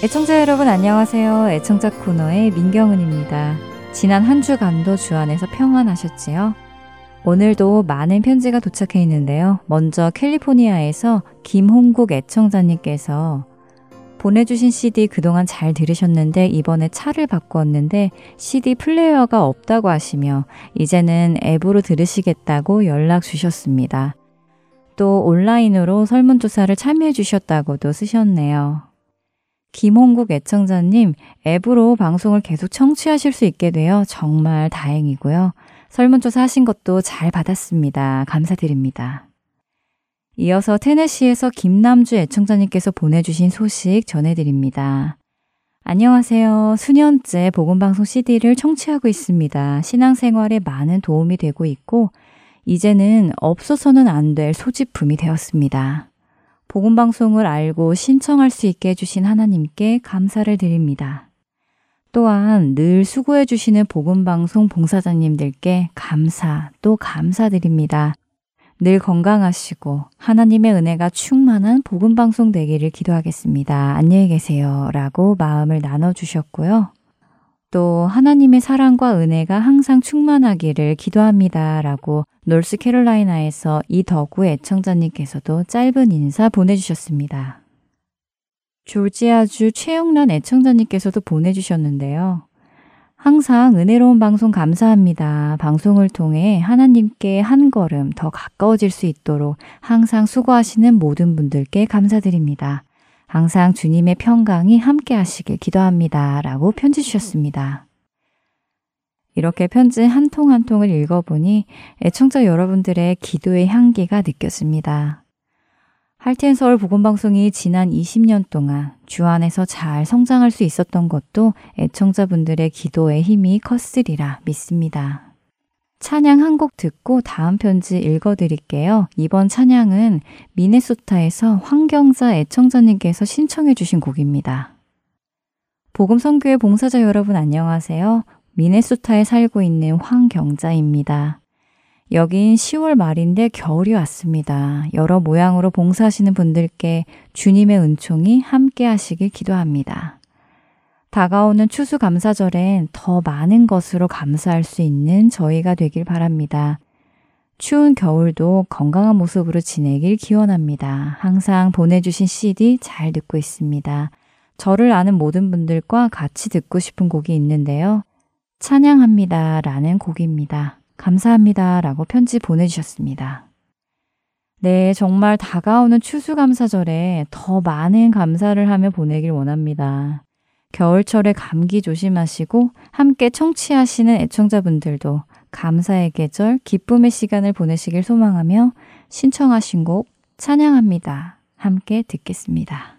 애청자 여러분 안녕하세요. 애청자 코너의 민경은입니다. 지난 한 주간도 주안에서 평안하셨지요? 오늘도 많은 편지가 도착해 있는데요. 먼저 캘리포니아에서 김홍국 애청자님께서 보내주신 CD 그동안 잘 들으셨는데 이번에 차를 바꾸었는데 CD 플레이어가 없다고 하시며 이제는 앱으로 들으시겠다고 연락 주셨습니다. 또 온라인으로 설문조사를 참여해 주셨다고도 쓰셨네요. 김홍국 애청자님, 앱으로 방송을 계속 청취하실 수 있게 되어 정말 다행이고요. 설문조사 하신 것도 잘 받았습니다. 감사드립니다. 이어서 테네시에서 김남주 애청자님께서 보내주신 소식 전해드립니다. 안녕하세요. 수년째 복음방송 CD를 청취하고 있습니다. 신앙생활에 많은 도움이 되고 있고, 이제는 없어서는 안 될 소지품이 되었습니다. 복음방송을 알고 신청할 수 있게 해주신 하나님께 감사를 드립니다. 또한 늘 수고해주시는 복음방송 봉사자님들께 감사 또 감사드립니다. 늘 건강하시고 하나님의 은혜가 충만한 복음방송 되기를 기도하겠습니다. 안녕히 계세요. 라고 마음을 나눠주셨고요. 또 하나님의 사랑과 은혜가 항상 충만하기를 기도합니다. 라고 노스캐롤라이나에서 이더구 애청자님께서도 짧은 인사 보내주셨습니다. 조지아주 최영란 애청자님께서도 보내주셨는데요. 항상 은혜로운 방송 감사합니다. 방송을 통해 하나님께 한 걸음 더 가까워질 수 있도록 항상 수고하시는 모든 분들께 감사드립니다. 항상 주님의 평강이 함께 하시길 기도합니다. 라고 편지 주셨습니다. 이렇게 편지 한 통 한 통을 읽어보니 애청자 여러분들의 기도의 향기가 느껴집니다. 할텐 서울 복음방송이 지난 20년 동안 주 안에서 잘 성장할 수 있었던 것도 애청자분들의 기도의 힘이 컸으리라 믿습니다. 찬양 한 곡 듣고 다음 편지 읽어드릴게요. 이번 찬양은 미네소타에서 황경자 애청자님께서 신청해 주신 곡입니다. 복음성교회 봉사자 여러분 안녕하세요. 미네소타에 살고 있는 황경자입니다. 여긴 10월 말인데 겨울이 왔습니다. 여러 모양으로 봉사하시는 분들께 주님의 은총이 함께 하시길 기도합니다. 다가오는 추수감사절엔 더 많은 것으로 감사할 수 있는 저희가 되길 바랍니다. 추운 겨울도 건강한 모습으로 지내길 기원합니다. 항상 보내주신 CD 잘 듣고 있습니다. 저를 아는 모든 분들과 같이 듣고 싶은 곡이 있는데요. 찬양합니다. 라는 곡입니다. 감사합니다. 라고 편지 보내주셨습니다. 네, 정말 다가오는 추수감사절에 더 많은 감사를 하며 보내길 원합니다. 겨울철에 감기 조심하시고 함께 청취하시는 애청자분들도 감사의 계절, 기쁨의 시간을 보내시길 소망하며 신청하신 곡 찬양합니다. 함께 듣겠습니다.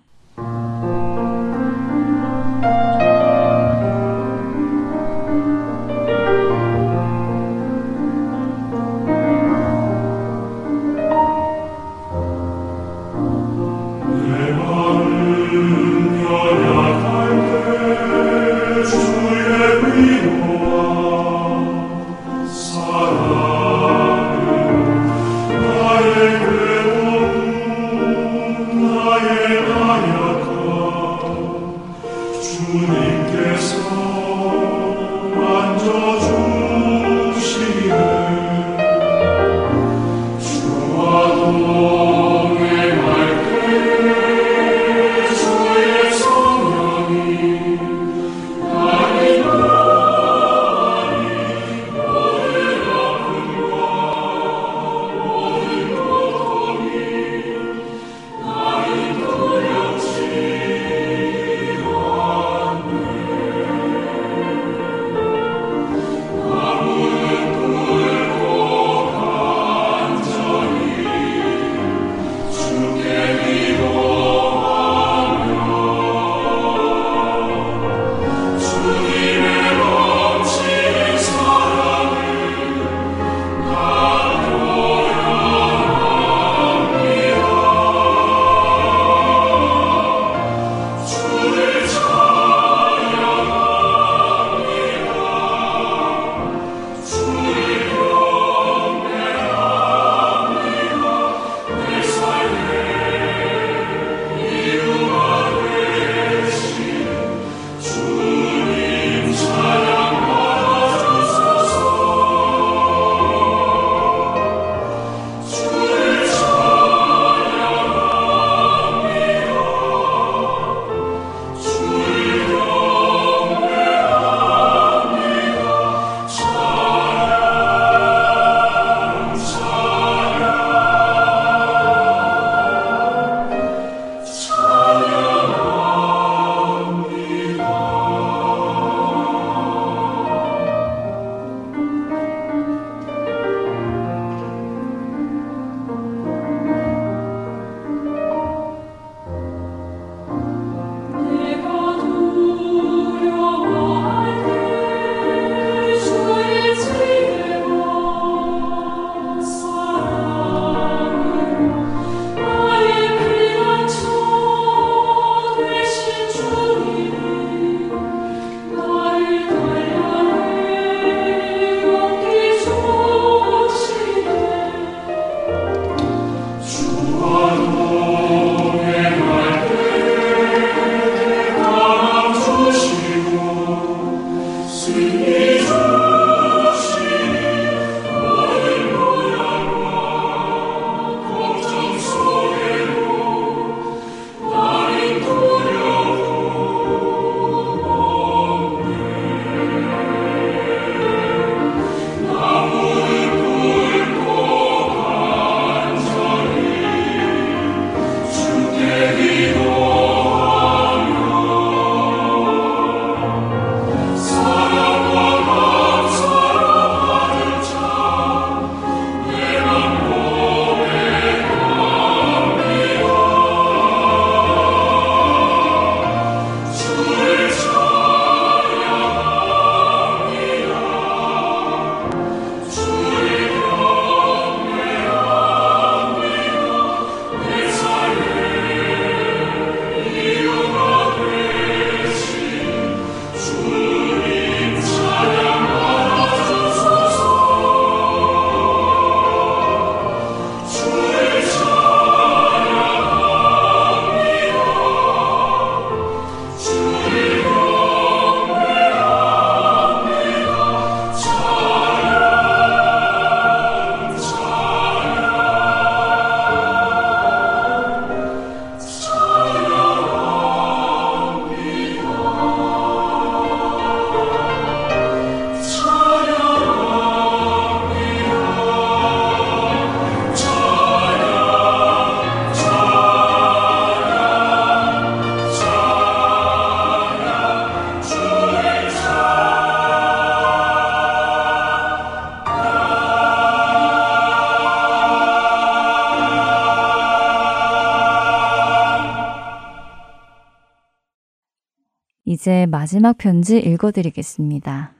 이제 마지막 편지 읽어드리겠습니다.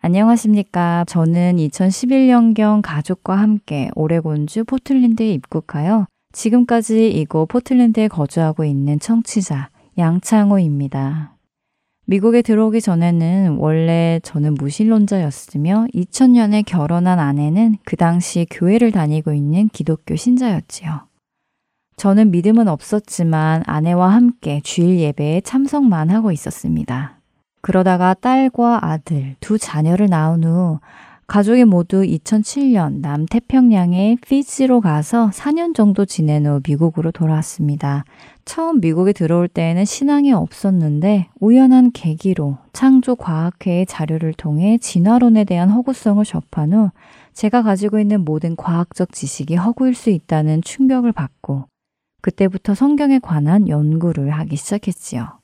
안녕하십니까. 저는 2011년경 가족과 함께 오레곤주 포틀랜드에 입국하여 지금까지 이곳 포틀랜드에 거주하고 있는 청취자 양창호입니다. 미국에 들어오기 전에는 원래 저는 무신론자였으며 2000년에 결혼한 아내는 그 당시 교회를 다니고 있는 기독교 신자였지요. 저는 믿음은 없었지만 아내와 함께 주일 예배에 참석만 하고 있었습니다. 그러다가 딸과 아들, 두 자녀를 낳은 후 가족이 모두 2007년 남태평양의 피지로 가서 4년 정도 지낸 후 미국으로 돌아왔습니다. 처음 미국에 들어올 때에는 신앙이 없었는데 우연한 계기로 창조과학회의 자료를 통해 진화론에 대한 허구성을 접한 후 제가 가지고 있는 모든 과학적 지식이 허구일 수 있다는 충격을 받고 그때부터 성경에 관한 연구를 하기 시작했지요.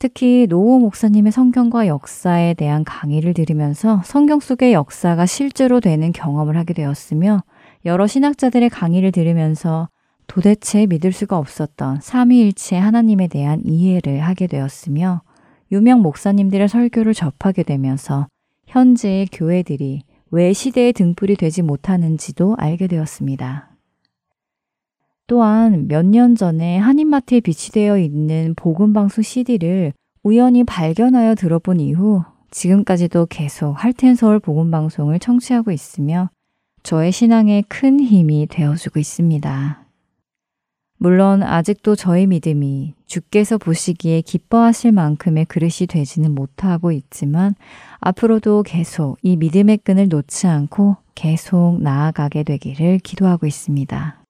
특히 노호 목사님의 성경과 역사에 대한 강의를 들으면서 성경 속의 역사가 실제로 되는 경험을 하게 되었으며 여러 신학자들의 강의를 들으면서 도대체 믿을 수가 없었던 삼위일체 하나님에 대한 이해를 하게 되었으며 유명 목사님들의 설교를 접하게 되면서 현재의 교회들이 왜 시대의 등불이 되지 못하는지도 알게 되었습니다. 또한 몇 년 전에 한인마트에 비치되어 있는 복음방송 CD를 우연히 발견하여 들어본 이후 지금까지도 계속 할텐서울 복음방송을 청취하고 있으며 저의 신앙에 큰 힘이 되어주고 있습니다. 물론 아직도 저의 믿음이 주께서 보시기에 기뻐하실 만큼의 그릇이 되지는 못하고 있지만 앞으로도 계속 이 믿음의 끈을 놓지 않고 계속 나아가게 되기를 기도하고 있습니다.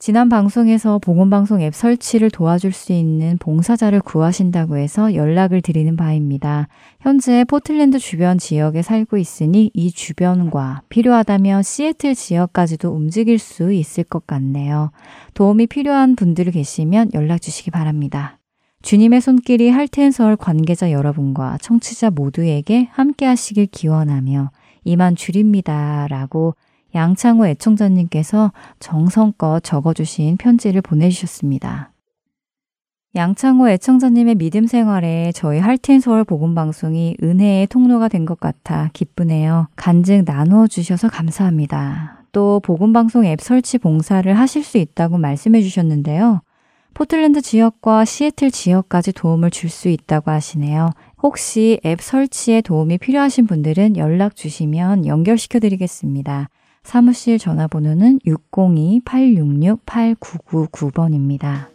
지난 방송에서 보건방송 앱 설치를 도와줄 수 있는 봉사자를 구하신다고 해서 연락을 드리는 바입니다. 현재 포틀랜드 주변 지역에 살고 있으니 이 주변과 필요하다면 시애틀 지역까지도 움직일 수 있을 것 같네요. 도움이 필요한 분들 계시면 연락 주시기 바랍니다. 주님의 손길이 할텐서울 관계자 여러분과 청취자 모두에게 함께 하시길 기원하며 이만 줄입니다. 라고 양창호 애청자님께서 정성껏 적어주신 편지를 보내주셨습니다. 양창호 애청자님의 믿음 생활에 저희 할텐 서울 복음 방송이 은혜의 통로가 된 것 같아 기쁘네요. 간증 나누어 주셔서 감사합니다. 또 복음 방송 앱 설치 봉사를 하실 수 있다고 말씀해 주셨는데요. 포틀랜드 지역과 시애틀 지역까지 도움을 줄 수 있다고 하시네요. 혹시 앱 설치에 도움이 필요하신 분들은 연락 주시면 연결시켜 드리겠습니다. 사무실 전화번호는 602-866-8999번입니다.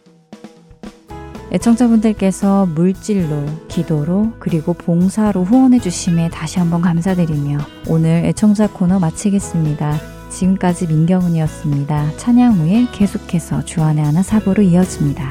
애청자분들께서 물질로, 기도로, 그리고 봉사로 후원해 주심에 다시 한번 감사드리며 오늘 애청자 코너 마치겠습니다. 지금까지 민경훈이었습니다. 찬양 후에 계속해서 주안의 하나 사부로 이어집니다.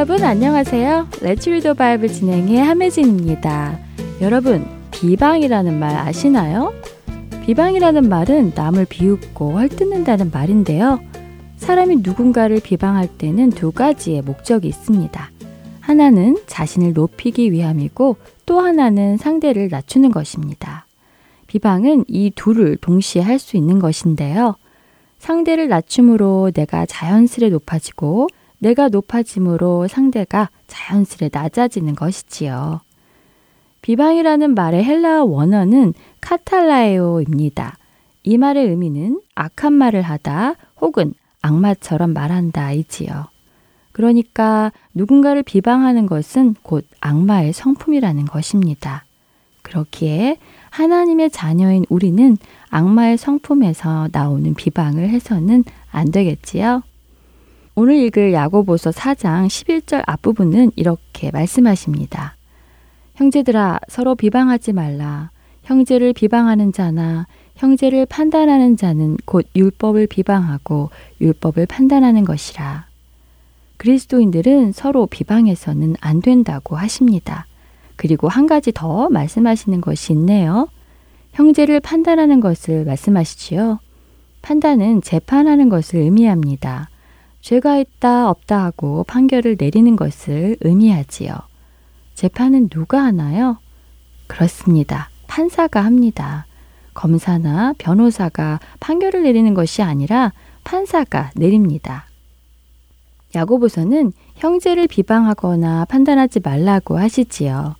여러분 안녕하세요. Let's Read the Bible 진행의 함혜진입니다. 여러분 비방이라는 말 아시나요? 비방이라는 말은 남을 비웃고 헐뜯는다는 말인데요. 사람이 누군가를 비방할 때는 두 가지의 목적이 있습니다. 하나는 자신을 높이기 위함이고 또 하나는 상대를 낮추는 것입니다. 비방은 이 둘을 동시에 할 수 있는 것인데요. 상대를 낮춤으로 내가 자연스레 높아지고 내가 높아짐으로 상대가 자연스레 낮아지는 것이지요. 비방이라는 말의 헬라어 원어는 카탈라에오입니다. 이 말의 의미는 악한 말을 하다 혹은 악마처럼 말한다 이지요. 그러니까 누군가를 비방하는 것은 곧 악마의 성품이라는 것입니다. 그렇기에 하나님의 자녀인 우리는 악마의 성품에서 나오는 비방을 해서는 안 되겠지요. 오늘 읽을 야고보서 4장 11절 앞부분은 이렇게 말씀하십니다. 형제들아 서로 비방하지 말라. 형제를 비방하는 자나 형제를 판단하는 자는 곧 율법을 비방하고 율법을 판단하는 것이라. 그리스도인들은 서로 비방해서는 안 된다고 하십니다. 그리고 한 가지 더 말씀하시는 것이 있네요. 형제를 판단하는 것을 말씀하시지요. 판단은 재판하는 것을 의미합니다. 죄가 있다 없다 하고 판결을 내리는 것을 의미하지요. 재판은 누가 하나요? 그렇습니다. 판사가 합니다. 검사나 변호사가 판결을 내리는 것이 아니라 판사가 내립니다. 야고보서는 형제를 비방하거나 판단하지 말라고 하시지요.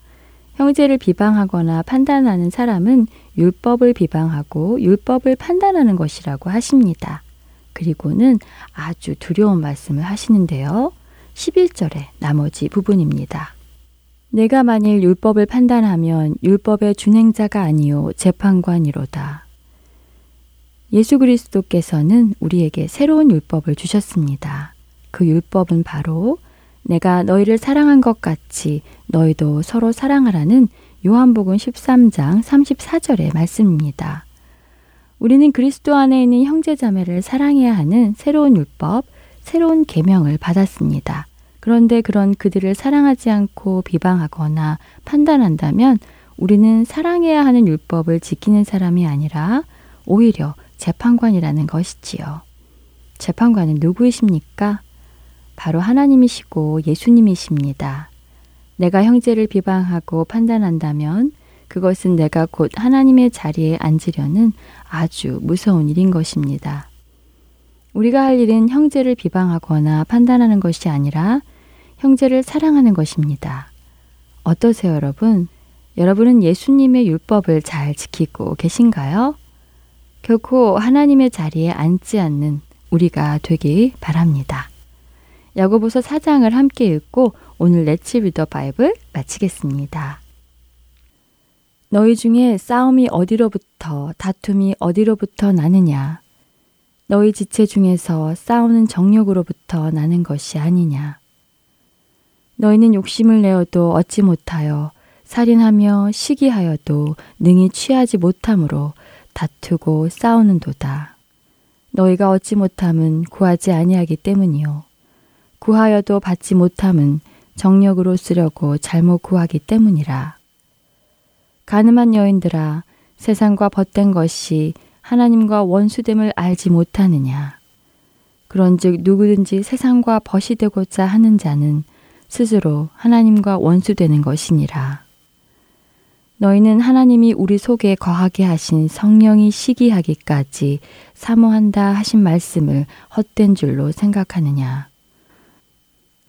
형제를 비방하거나 판단하는 사람은 율법을 비방하고 율법을 판단하는 것이라고 하십니다. 그리고는 아주 두려운 말씀을 하시는데요. 11절의 나머지 부분입니다. 내가 만일 율법을 판단하면 율법의 준행자가 아니요 재판관이로다. 예수 그리스도께서는 우리에게 새로운 율법을 주셨습니다. 그 율법은 바로 내가 너희를 사랑한 것 같이 너희도 서로 사랑하라는 요한복음 13장 34절의 말씀입니다. 우리는 그리스도 안에 있는 형제자매를 사랑해야 하는 새로운 율법, 새로운 계명을 받았습니다. 그런데 그런 그들을 사랑하지 않고 비방하거나 판단한다면 우리는 사랑해야 하는 율법을 지키는 사람이 아니라 오히려 재판관이라는 것이지요. 재판관은 누구이십니까? 바로 하나님이시고 예수님이십니다. 내가 형제를 비방하고 판단한다면 그것은 내가 곧 하나님의 자리에 앉으려는 아주 무서운 일인 것입니다. 우리가 할 일은 형제를 비방하거나 판단하는 것이 아니라 형제를 사랑하는 것입니다. 어떠세요, 여러분? 여러분은 예수님의 율법을 잘 지키고 계신가요? 결코 하나님의 자리에 앉지 않는 우리가 되기 바랍니다. 야고보서 4장을 함께 읽고 오늘 레츠 리더 바이블 마치겠습니다. 너희 중에 싸움이 어디로부터 다툼이 어디로부터 나느냐 너희 지체 중에서 싸우는 정욕으로부터 나는 것이 아니냐 너희는 욕심을 내어도 얻지 못하여 살인하며 시기하여도 능히 취하지 못함으로 다투고 싸우는도다. 너희가 얻지 못함은 구하지 아니하기 때문이요. 구하여도 받지 못함은 정력으로 쓰려고 잘못 구하기 때문이라. 가늠한 여인들아, 세상과 벗된 것이 하나님과 원수됨을 알지 못하느냐. 그런즉 누구든지 세상과 벗이 되고자 하는 자는 스스로 하나님과 원수되는 것이니라. 너희는 하나님이 우리 속에 거하게 하신 성령이 시기하기까지 사모한다 하신 말씀을 헛된 줄로 생각하느냐.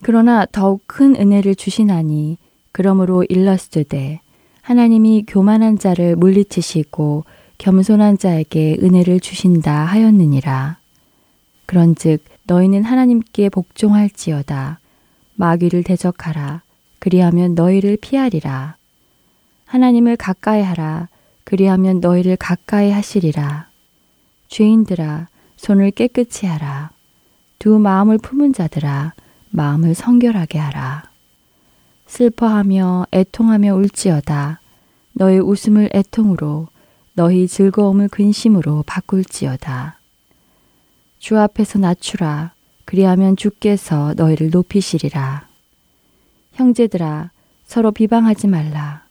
그러나 더욱 큰 은혜를 주시나니 그러므로 일렀으되 하나님이 교만한 자를 물리치시고 겸손한 자에게 은혜를 주신다 하였느니라. 그런즉 너희는 하나님께 복종할지어다. 마귀를 대적하라. 그리하면 너희를 피하리라. 하나님을 가까이 하라. 그리하면 너희를 가까이 하시리라. 죄인들아, 손을 깨끗이 하라. 두 마음을 품은 자들아, 마음을 성결하게 하라. 슬퍼하며 애통하며 울지어다. 너희 웃음을 애통으로, 너희 즐거움을 근심으로 바꿀지어다. 주 앞에서 낮추라. 그리하면 주께서 너희를 높이시리라. 형제들아, 서로 비방하지 말라.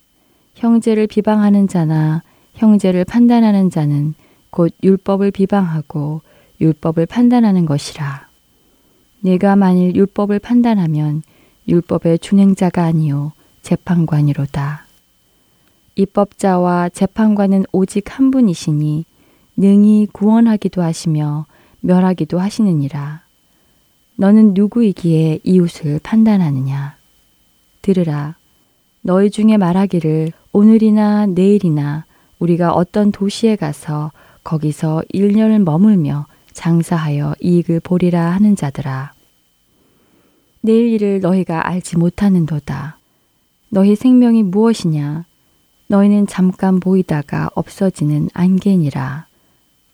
형제를 비방하는 자나 형제를 판단하는 자는 곧 율법을 비방하고 율법을 판단하는 것이라. 네가 만일 율법을 판단하면 율법의 준행자가 아니요 재판관이로다. 입법자와 재판관은 오직 한 분이시니 능히 구원하기도 하시며 멸하기도 하시느니라. 너는 누구이기에 이웃을 판단하느냐? 들으라. 너희 중에 말하기를 오늘이나 내일이나 우리가 어떤 도시에 가서 거기서 1년을 머물며 장사하여 이익을 보리라 하는 자들아. 내일 일을 너희가 알지 못하는도다. 너희 생명이 무엇이냐? 너희는 잠깐 보이다가 없어지는 안개니라.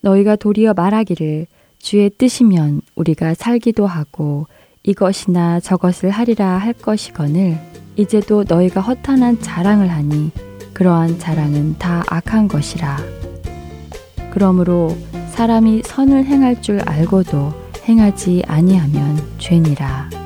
너희가 도리어 말하기를 주의 뜻이면 우리가 살기도 하고 이것이나 저것을 하리라 할 것이거늘 이제도 너희가 허탄한 자랑을 하니 그러한 자랑은 다 악한 것이라. 그러므로 사람이 선을 행할 줄 알고도 행하지 아니하면 죄니라.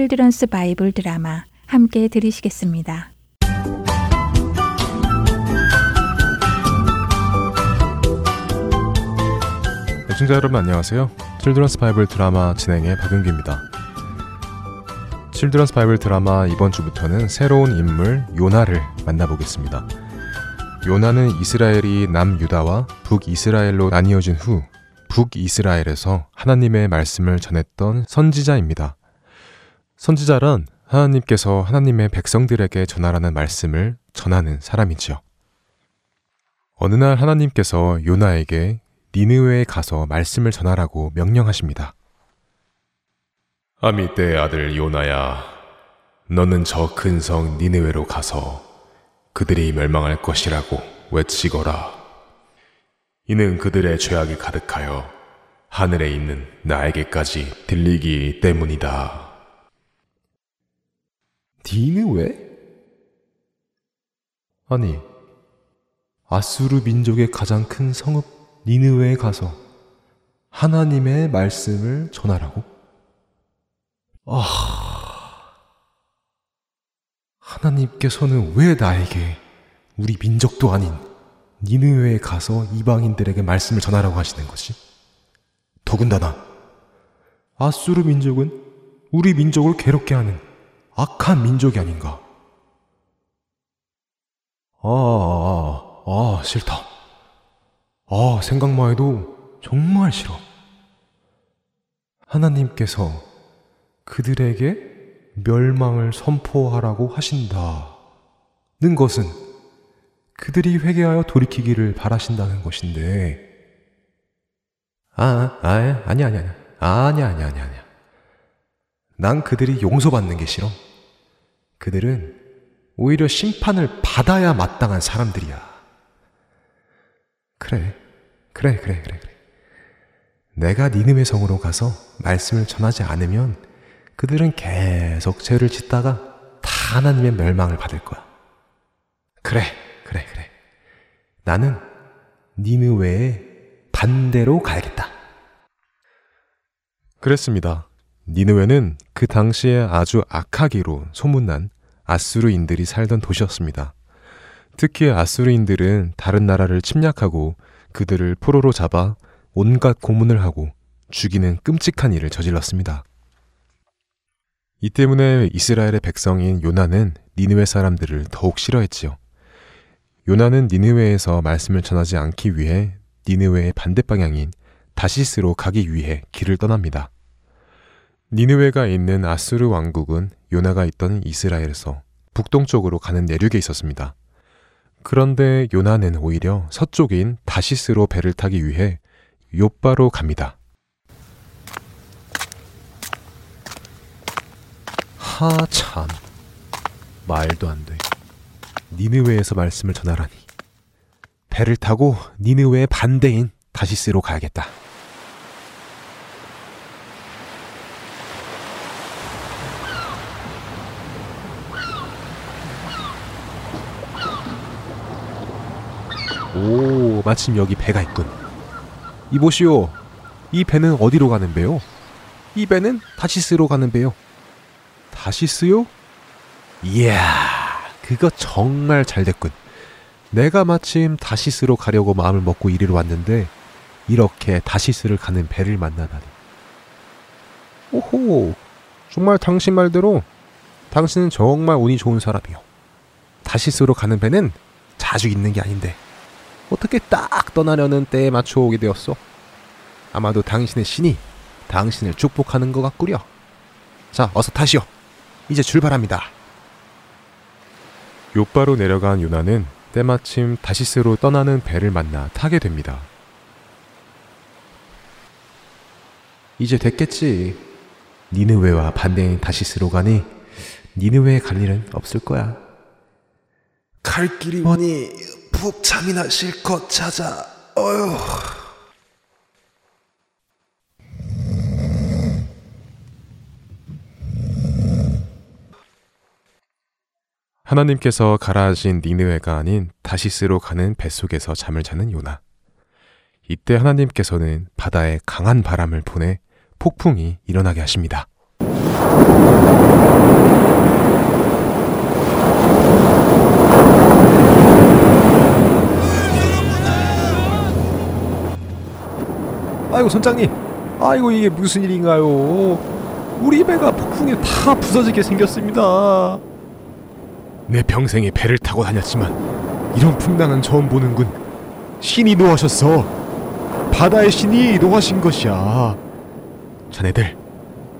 Children's Bible Drama 함께 들으시겠습니다. 애청자 여러분 안녕하세요. Children's Bible Drama 진행의 박윤기입니다. Children's Bible Drama 이번 주부터는 새로운 인물 요나를 만나보겠습니다. 요나는 이스라엘이 남유다와 북이스라엘로 나뉘어진 후 북이스라엘에서 하나님의 말씀을 전했던 선지자입니다. 선지자란 하나님께서 하나님의 백성들에게 전하라는 말씀을 전하는 사람이지요. 어느 날 하나님께서 요나에게 니느웨에 가서 말씀을 전하라고 명령하십니다. 아미떼의 아들 요나야, 너는 저 큰 성 니느웨로 가서 그들이 멸망할 것이라고 외치거라. 이는 그들의 죄악이 가득하여 하늘에 있는 나에게까지 들리기 때문이다. 니느웨? 아니, 아수르 민족의 가장 큰 성읍 니느웨에 가서 하나님의 말씀을 전하라고? 아, 하나님께서는 왜 나에게 우리 민족도 아닌 니느웨에 가서 이방인들에게 말씀을 전하라고 하시는 거지? 더군다나 아수르 민족은 우리 민족을 괴롭게 하는 악한 민족이 아닌가? 아, 아, 아, 싫다. 아, 생각만 해도 정말 싫어. 하나님께서 그들에게 멸망을 선포하라고 하신다는 것은 그들이 회개하여 돌이키기를 바라신다는 것인데, 아, 아, 아니, 아니, 아니, 아니, 아니, 아니, 아니. 난 그들이 용서받는 게 싫어. 그들은 오히려 심판을 받아야 마땅한 사람들이야. 그래, 그래, 그래, 그래, 그래. 내가 니느의 성으로 가서 말씀을 전하지 않으면 그들은 계속 죄를 짓다가 다 하나님의 멸망을 받을 거야. 그래, 그래, 그래. 나는 니느웨에 반대로 가야겠다. 그랬습니다. 니느웨는 그 당시에 아주 악하기로 소문난 아수르인들이 살던 도시였습니다. 특히 아수르인들은 다른 나라를 침략하고 그들을 포로로 잡아 온갖 고문을 하고 죽이는 끔찍한 일을 저질렀습니다. 이 때문에 이스라엘의 백성인 요나는 니느웨 사람들을 더욱 싫어했지요. 요나는 니느웨에서 말씀을 전하지 않기 위해 니느웨의 반대 방향인 다시스로 가기 위해 길을 떠납니다. 니느웨가 있는 아수르 왕국은 요나가 있던 이스라엘에서 북동쪽으로 가는 내륙에 있었습니다. 그런데 요나는 오히려 서쪽인 다시스로 배를 타기 위해 요바로 갑니다. 하 참 말도 안 돼. 니느웨에서 말씀을 전하라니. 배를 타고 니느웨의 반대인 다시스로 가야겠다. 오, 마침 여기 배가 있군. 이보시오. 이 배는 어디로 가는 배요? 이 배는 다시스로 가는 배요. 다시스요? 이야, 그거 정말 잘 됐군. 내가 마침 다시스로 가려고 마음을 먹고 이리로 왔는데 이렇게 다시스를 가는 배를 만나다니. 오호, 정말 당신 말대로 당신은 정말 운이 좋은 사람이요. 다시스로 가는 배는 자주 있는 게 아닌데 어떻게 딱 떠나려는 때에 맞춰 오게 되었어? 아마도 당신의 신이 당신을 축복하는 것 같구려. 자, 어서 타시오. 이제 출발합니다. 요바로 내려간 유나는 때마침 다시스로 떠나는 배를 만나 타게 됩니다. 이제 됐겠지. 니느웨와 반대인 다시스로 가니 니느웨에 갈 일은 없을 거야. 갈 길이 머니 푹 잠이나 실컷 자자. 어휴. 하나님께서 가라앉힌 니느웨가 아닌 다시스로 가는 뱃속에서 잠을 자는 요나. 이때 하나님께서는 바다에 강한 바람을 보내 폭풍이 일어나게 하십니다. 아이고 선장님, 아이고 이게 무슨 일인가요? 우리 배가 폭풍에 다 부서지게 생겼습니다. 내 평생에 배를 타고 다녔지만 이런 풍랑은 처음 보는군. 신이 노하셨어. 바다의 신이 노하신 것이야. 자네들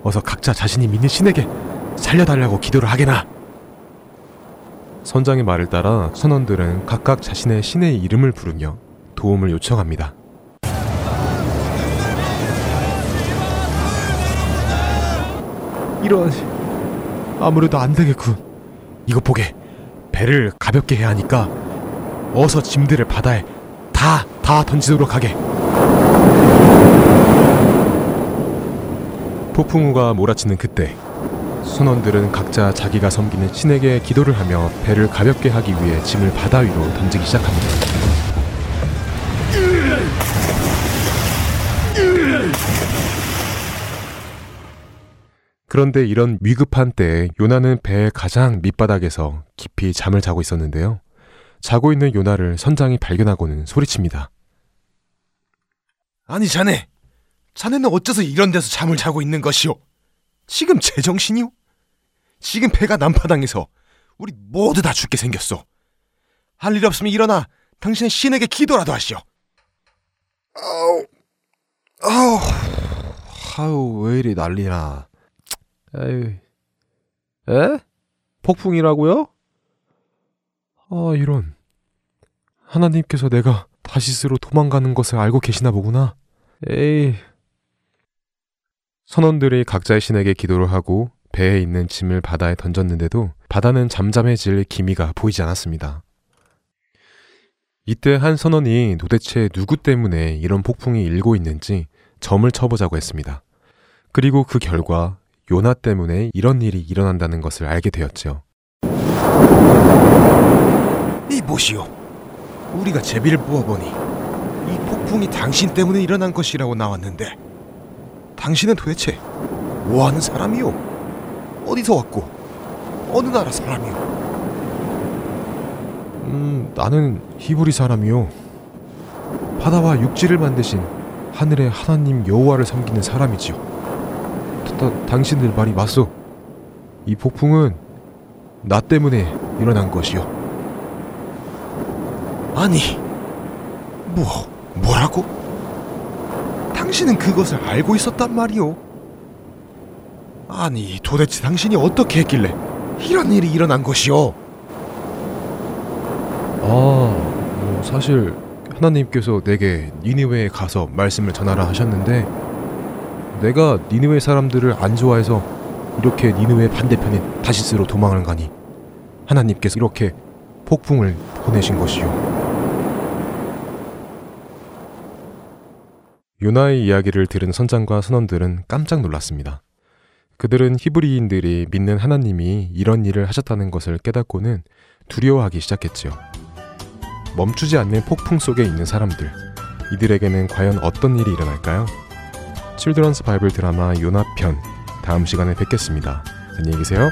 어서 각자 자신이 믿는 신에게 살려달라고 기도를 하게나. 선장의 말을 따라 선원들은 각각 자신의 신의 이름을 부르며 도움을 요청합니다. 이런 아무래도 안 되겠군. 이것 보게 배를 가볍게 해야 하니까 어서 짐들을 바다에 다 다 던지도록 하게. 폭풍우가 몰아치는 그때 선원들은 각자 자기가 섬기는 신에게 기도를 하며 배를 가볍게 하기 위해 짐을 바다 위로 던지기 시작합니다. 그런데 이런 위급한 때에 요나는 배의 가장 밑바닥에서 깊이 잠을 자고 있었는데요. 자고 있는 요나를 선장이 발견하고는 소리칩니다. 아니 자네, 자네는 어째서 이런 데서 잠을 자고 있는 것이오? 지금 제정신이오? 지금 배가 난파당해서 우리 모두 다 죽게 생겼어. 할일 없으면 일어나 당신의 신에게 기도라도 하시오. 아우, 아우, 아우 왜 이리 난리나? 에이, 에? 폭풍이라고요? 아 이런 하나님께서 내가 다시스로 도망가는 것을 알고 계시나 보구나. 에이, 선원들이 각자의 신에게 기도를 하고 배에 있는 짐을 바다에 던졌는데도 바다는 잠잠해질 기미가 보이지 않았습니다. 이때 한 선원이 도대체 누구 때문에 이런 폭풍이 일고 있는지 점을 쳐보자고 했습니다. 그리고 그 결과 요나 때문에 이런 일이 일어난다는 것을 알게 되었죠. 이 보시오. 우리가 제비를 뽑아보니 이 폭풍이 당신 때문에 일어난 것이라고 나왔는데 당신은 도대체 뭐하는 사람이오? 어디서 왔고 어느 나라 사람이오? 음, 나는 히브리 사람이요. 바다와 육지를 만드신 하늘의 하나님 여호와를 섬기는 사람이지요. 다, 다, 당신들 말이 맞소. 이 폭풍은 나 때문에 일어난 것이요. 아니, 뭐 뭐라고? 당신은 그것을 알고 있었단 말이오? 아니, 도대체 당신이 어떻게 했길래 이런 일이 일어난 것이오? 아, 뭐 사실 하나님께서 내게 니느웨에 가서 말씀을 전하라 하셨는데 내가 니느웨 사람들을 안 좋아해서 이렇게 니느웨 반대편인 다시스로 도망을 가니 하나님께서 이렇게 폭풍을 보내신 것이요. 요나의 이야기를 들은 선장과 선원들은 깜짝 놀랐습니다. 그들은 히브리인들이 믿는 하나님이 이런 일을 하셨다는 것을 깨닫고는 두려워하기 시작했지요. 멈추지 않는 폭풍 속에 있는 사람들. 이들에게는 과연 어떤 일이 일어날까요? 칠드런스 바이블 드라마 요나 편 다음 시간에 뵙겠습니다. 안녕히 계세요.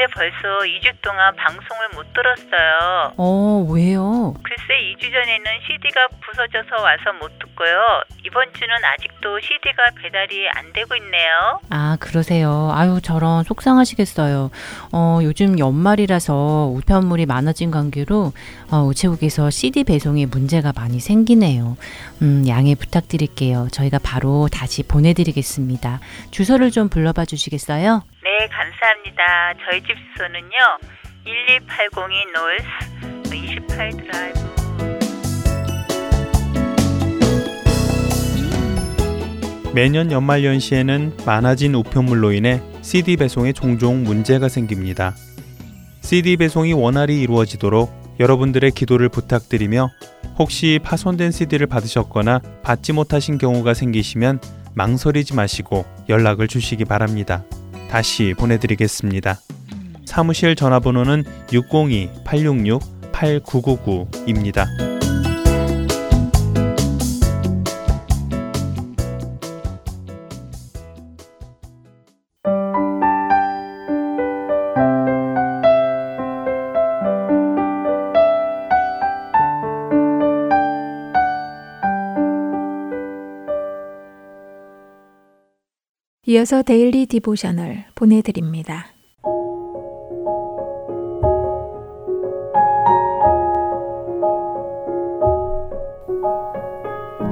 근데 벌써 2주 동안 방송을 못 들었어요. 어, 왜요? 글쎄 2주 전에는 CD가 부서져서 와서 못 듣고요. 이번 주는 아직도 CD가 배달이 안 되고 있네요. 아, 그러세요. 아유, 저런 속상하시겠어요. 어, 요즘 연말이라서 우편물이 많아진 관계로 어, 우체국에서 CD 배송에 문제가 많이 생기네요. 음, 양해 부탁드릴게요. 저희가 바로 다시 보내드리겠습니다. 주소를 좀 불러봐 주시겠어요? 네, 감사합니다. 저희 집 주소는요. 12802 노스 28 드라이브 매년 연말 연시에는 많아진 우편물로 인해 CD 배송에 종종 문제가 생깁니다. CD 배송이 원활히 이루어지도록 여러분들의 기도를 부탁드리며 혹시 파손된 CD를 받으셨거나 받지 못하신 경우가 생기시면 망설이지 마시고 연락을 주시기 바랍니다. 다시 보내드리겠습니다. 사무실 전화번호는 602-866-8999입니다. 이어서 Daily Devotional 보내드립니다.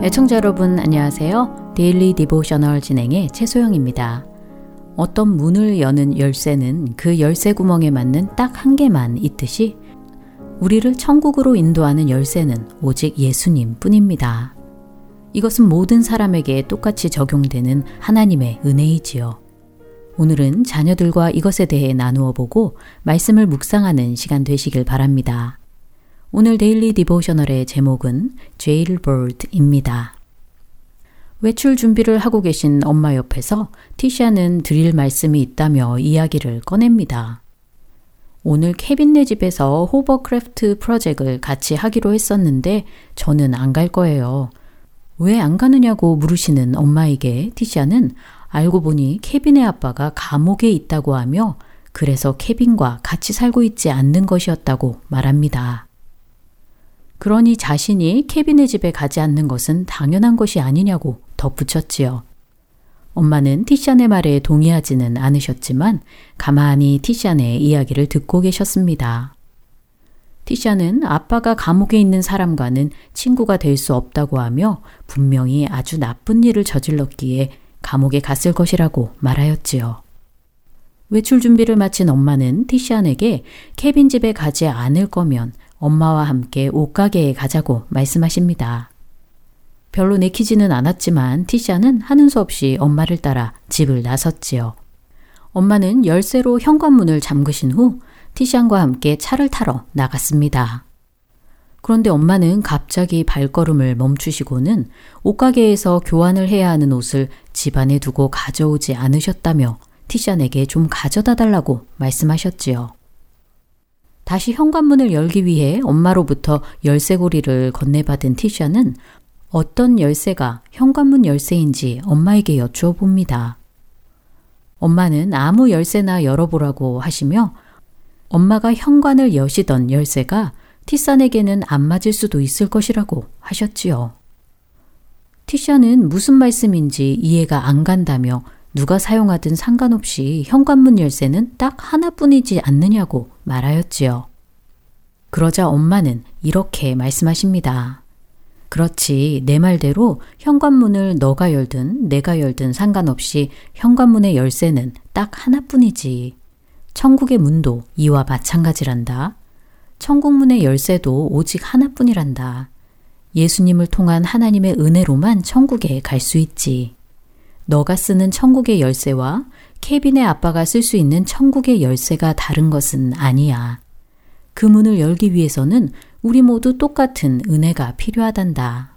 애청자 여러분 안녕하세요. Daily Devotional 진행의 최소영입니다. 어떤 문을 여는 열쇠는 그 열쇠 구멍에 맞는 딱 한 개만 있듯이 우리를 천국으로 인도하는 열쇠는 오직 예수님 뿐입니다. 이것은 모든 사람에게 똑같이 적용되는 하나님의 은혜이지요. 오늘은 자녀들과 이것에 대해 나누어 보고 말씀을 묵상하는 시간 되시길 바랍니다. 오늘 Daily Devotional의 제목은 Jailbird입니다. 외출 준비를 하고 계신 엄마 옆에서 티샤는 드릴 말씀이 있다며 이야기를 꺼냅니다. 오늘 케빈네 집에서 호버크래프트 프로젝트를 같이 하기로 했었는데 저는 안 갈 거예요. 왜 안 가느냐고 물으시는 엄마에게 티샤는 알고 보니 케빈의 아빠가 감옥에 있다고 하며 그래서 케빈과 같이 살고 있지 않는 것이었다고 말합니다. 그러니 자신이 케빈의 집에 가지 않는 것은 당연한 것이 아니냐고 덧붙였지요. 엄마는 티샤네 말에 동의하지는 않으셨지만 가만히 티샤네의 이야기를 듣고 계셨습니다. 티샤는 아빠가 감옥에 있는 사람과는 친구가 될 수 없다고 하며 분명히 아주 나쁜 일을 저질렀기에 감옥에 갔을 것이라고 말하였지요. 외출 준비를 마친 엄마는 티샤에게 케빈 집에 가지 않을 거면 엄마와 함께 옷가게에 가자고 말씀하십니다. 별로 내키지는 않았지만 티샤는 하는 수 없이 엄마를 따라 집을 나섰지요. 엄마는 열쇠로 현관문을 잠그신 후 티샤과 함께 차를 타러 나갔습니다. 그런데 엄마는 갑자기 발걸음을 멈추시고는 옷가게에서 교환을 해야 하는 옷을 집안에 두고 가져오지 않으셨다며 티샤에게 좀 가져다 달라고 말씀하셨지요. 다시 현관문을 열기 위해 엄마로부터 열쇠고리를 건네받은 티샤는 어떤 열쇠가 현관문 열쇠인지 엄마에게 여쭈어 봅니다. 엄마는 아무 열쇠나 열어보라고 하시며 엄마가 현관을 여시던 열쇠가 티산에게는 안 맞을 수도 있을 것이라고 하셨지요. 티샤는 무슨 말씀인지 이해가 안 간다며 누가 사용하든 상관없이 현관문 열쇠는 딱 하나뿐이지 않느냐고 말하였지요. 그러자 엄마는 이렇게 말씀하십니다. 그렇지, 내 말대로 현관문을 너가 열든 내가 열든 상관없이 현관문의 열쇠는 딱 하나뿐이지. 천국의 문도 이와 마찬가지란다. 천국문의 열쇠도 오직 하나뿐이란다. 예수님을 통한 하나님의 은혜로만 천국에 갈 수 있지. 너가 쓰는 천국의 열쇠와 케빈의 아빠가 쓸 수 있는 천국의 열쇠가 다른 것은 아니야. 그 문을 열기 위해서는 우리 모두 똑같은 은혜가 필요하단다.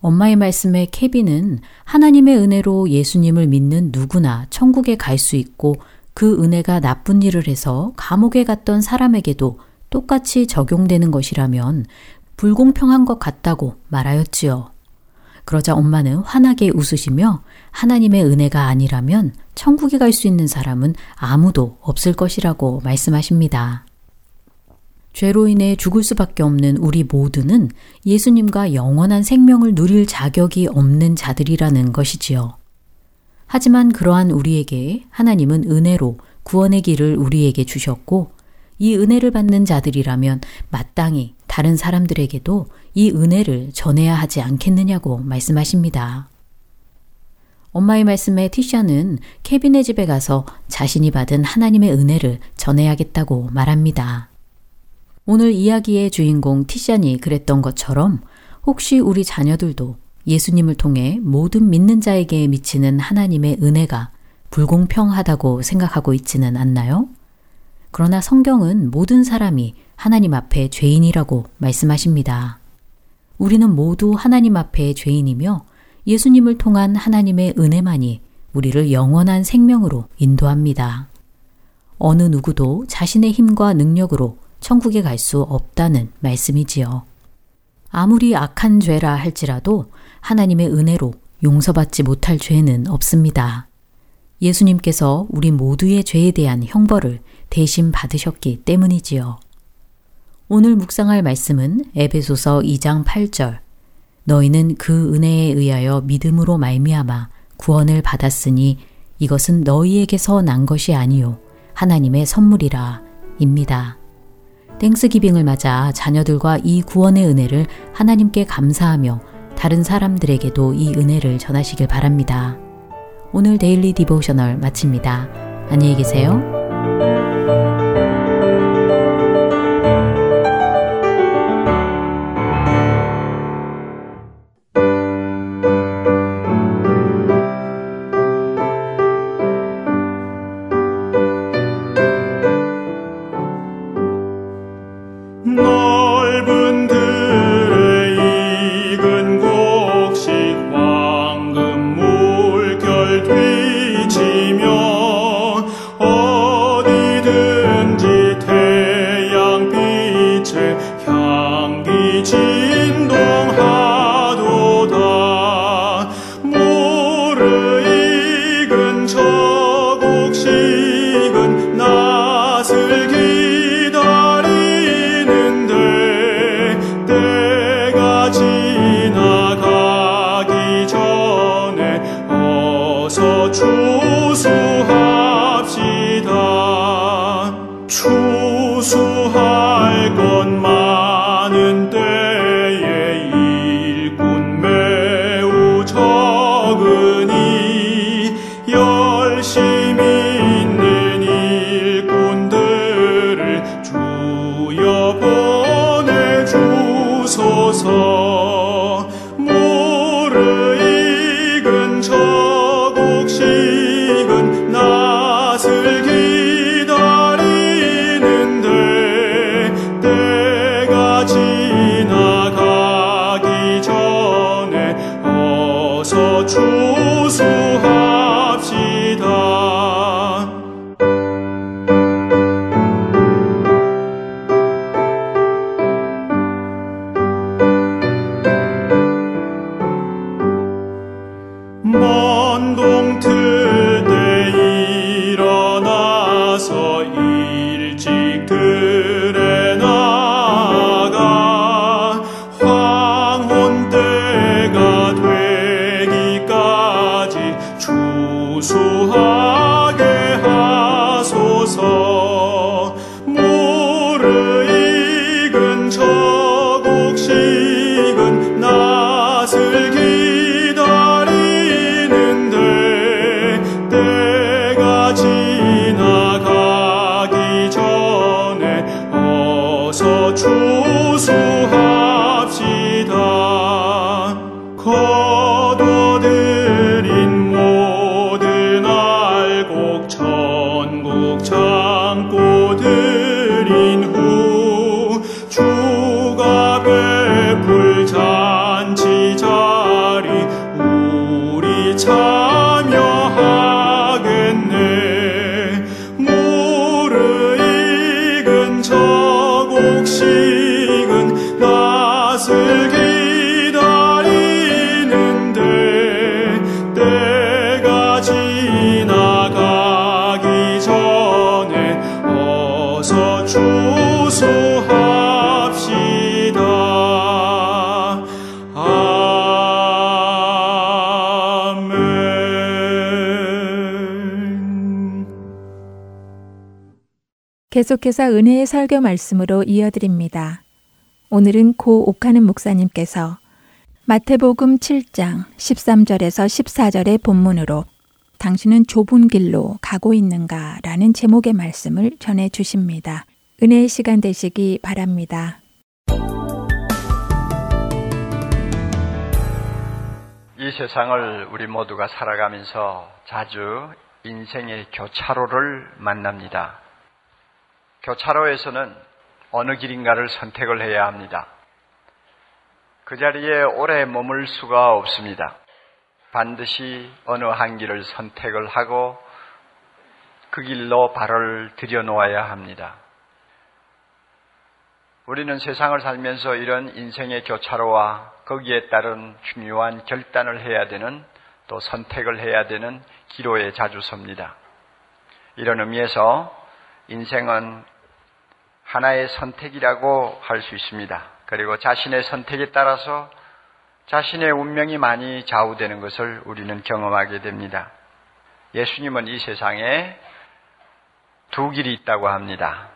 엄마의 말씀에 케빈은 하나님의 은혜로 예수님을 믿는 누구나 천국에 갈 수 있고 그 은혜가 나쁜 일을 해서 감옥에 갔던 사람에게도 똑같이 적용되는 것이라면 불공평한 것 같다고 말하였지요. 그러자 엄마는 환하게 웃으시며 하나님의 은혜가 아니라면 천국에 갈 수 있는 사람은 아무도 없을 것이라고 말씀하십니다. 죄로 인해 죽을 수밖에 없는 우리 모두는 예수님과 영원한 생명을 누릴 자격이 없는 자들이라는 것이지요. 하지만 그러한 우리에게 하나님은 은혜로 구원의 길을 우리에게 주셨고 이 은혜를 받는 자들이라면 마땅히 다른 사람들에게도 이 은혜를 전해야 하지 않겠느냐고 말씀하십니다. 엄마의 말씀에 티샤는 케빈의 집에 가서 자신이 받은 하나님의 은혜를 전해야겠다고 말합니다. 오늘 이야기의 주인공 티샤니 그랬던 것처럼 혹시 우리 자녀들도 예수님을 통해 모든 믿는 자에게 미치는 하나님의 은혜가 불공평하다고 생각하고 있지는 않나요? 그러나 성경은 모든 사람이 하나님 앞에 죄인이라고 말씀하십니다. 우리는 모두 하나님 앞에 죄인이며 예수님을 통한 하나님의 은혜만이 우리를 영원한 생명으로 인도합니다. 어느 누구도 자신의 힘과 능력으로 천국에 갈 수 없다는 말씀이지요. 아무리 악한 죄라 할지라도 하나님의 은혜로 용서받지 못할 죄는 없습니다. 예수님께서 우리 모두의 죄에 대한 형벌을 대신 받으셨기 때문이지요. 오늘 묵상할 말씀은 에베소서 2장 8절. 너희는 그 은혜에 의하여 믿음으로 말미암아 구원을 받았으니 이것은 너희에게서 난 것이 아니요 하나님의 선물이라 입니다. Thanksgiving을 맞아 자녀들과 이 구원의 은혜를 하나님께 감사하며 다른 사람들에게도 이 은혜를 전하시길 바랍니다. 오늘 Daily Devotional 마칩니다. 안녕히 계세요. 어서 계속해서 은혜의 설교 말씀으로 이어드립니다. 오늘은 고 옥하는 목사님께서 마태복음 7장 13절에서 14절의 본문으로 당신은 좁은 길로 가고 있는가 라는 제목의 말씀을 전해 주십니다. 은혜의 시간 되시기 바랍니다. 이 세상을 우리 모두가 살아가면서 자주 인생의 교차로를 만납니다. 교차로에서는 어느 길인가를 선택을 해야 합니다. 그 자리에 오래 머물 수가 없습니다. 반드시 어느 한 길을 선택을 하고 그 길로 발을 들여놓아야 합니다. 우리는 세상을 살면서 이런 인생의 교차로와 거기에 따른 중요한 결단을 해야 되는 또 선택을 해야 되는 기로에 자주 섭니다. 이런 의미에서 인생은 하나의 선택이라고 할 수 있습니다. 그리고 자신의 선택에 따라서 자신의 운명이 많이 좌우되는 것을 우리는 경험하게 됩니다. 예수님은 이 세상에 두 길이 있다고 합니다.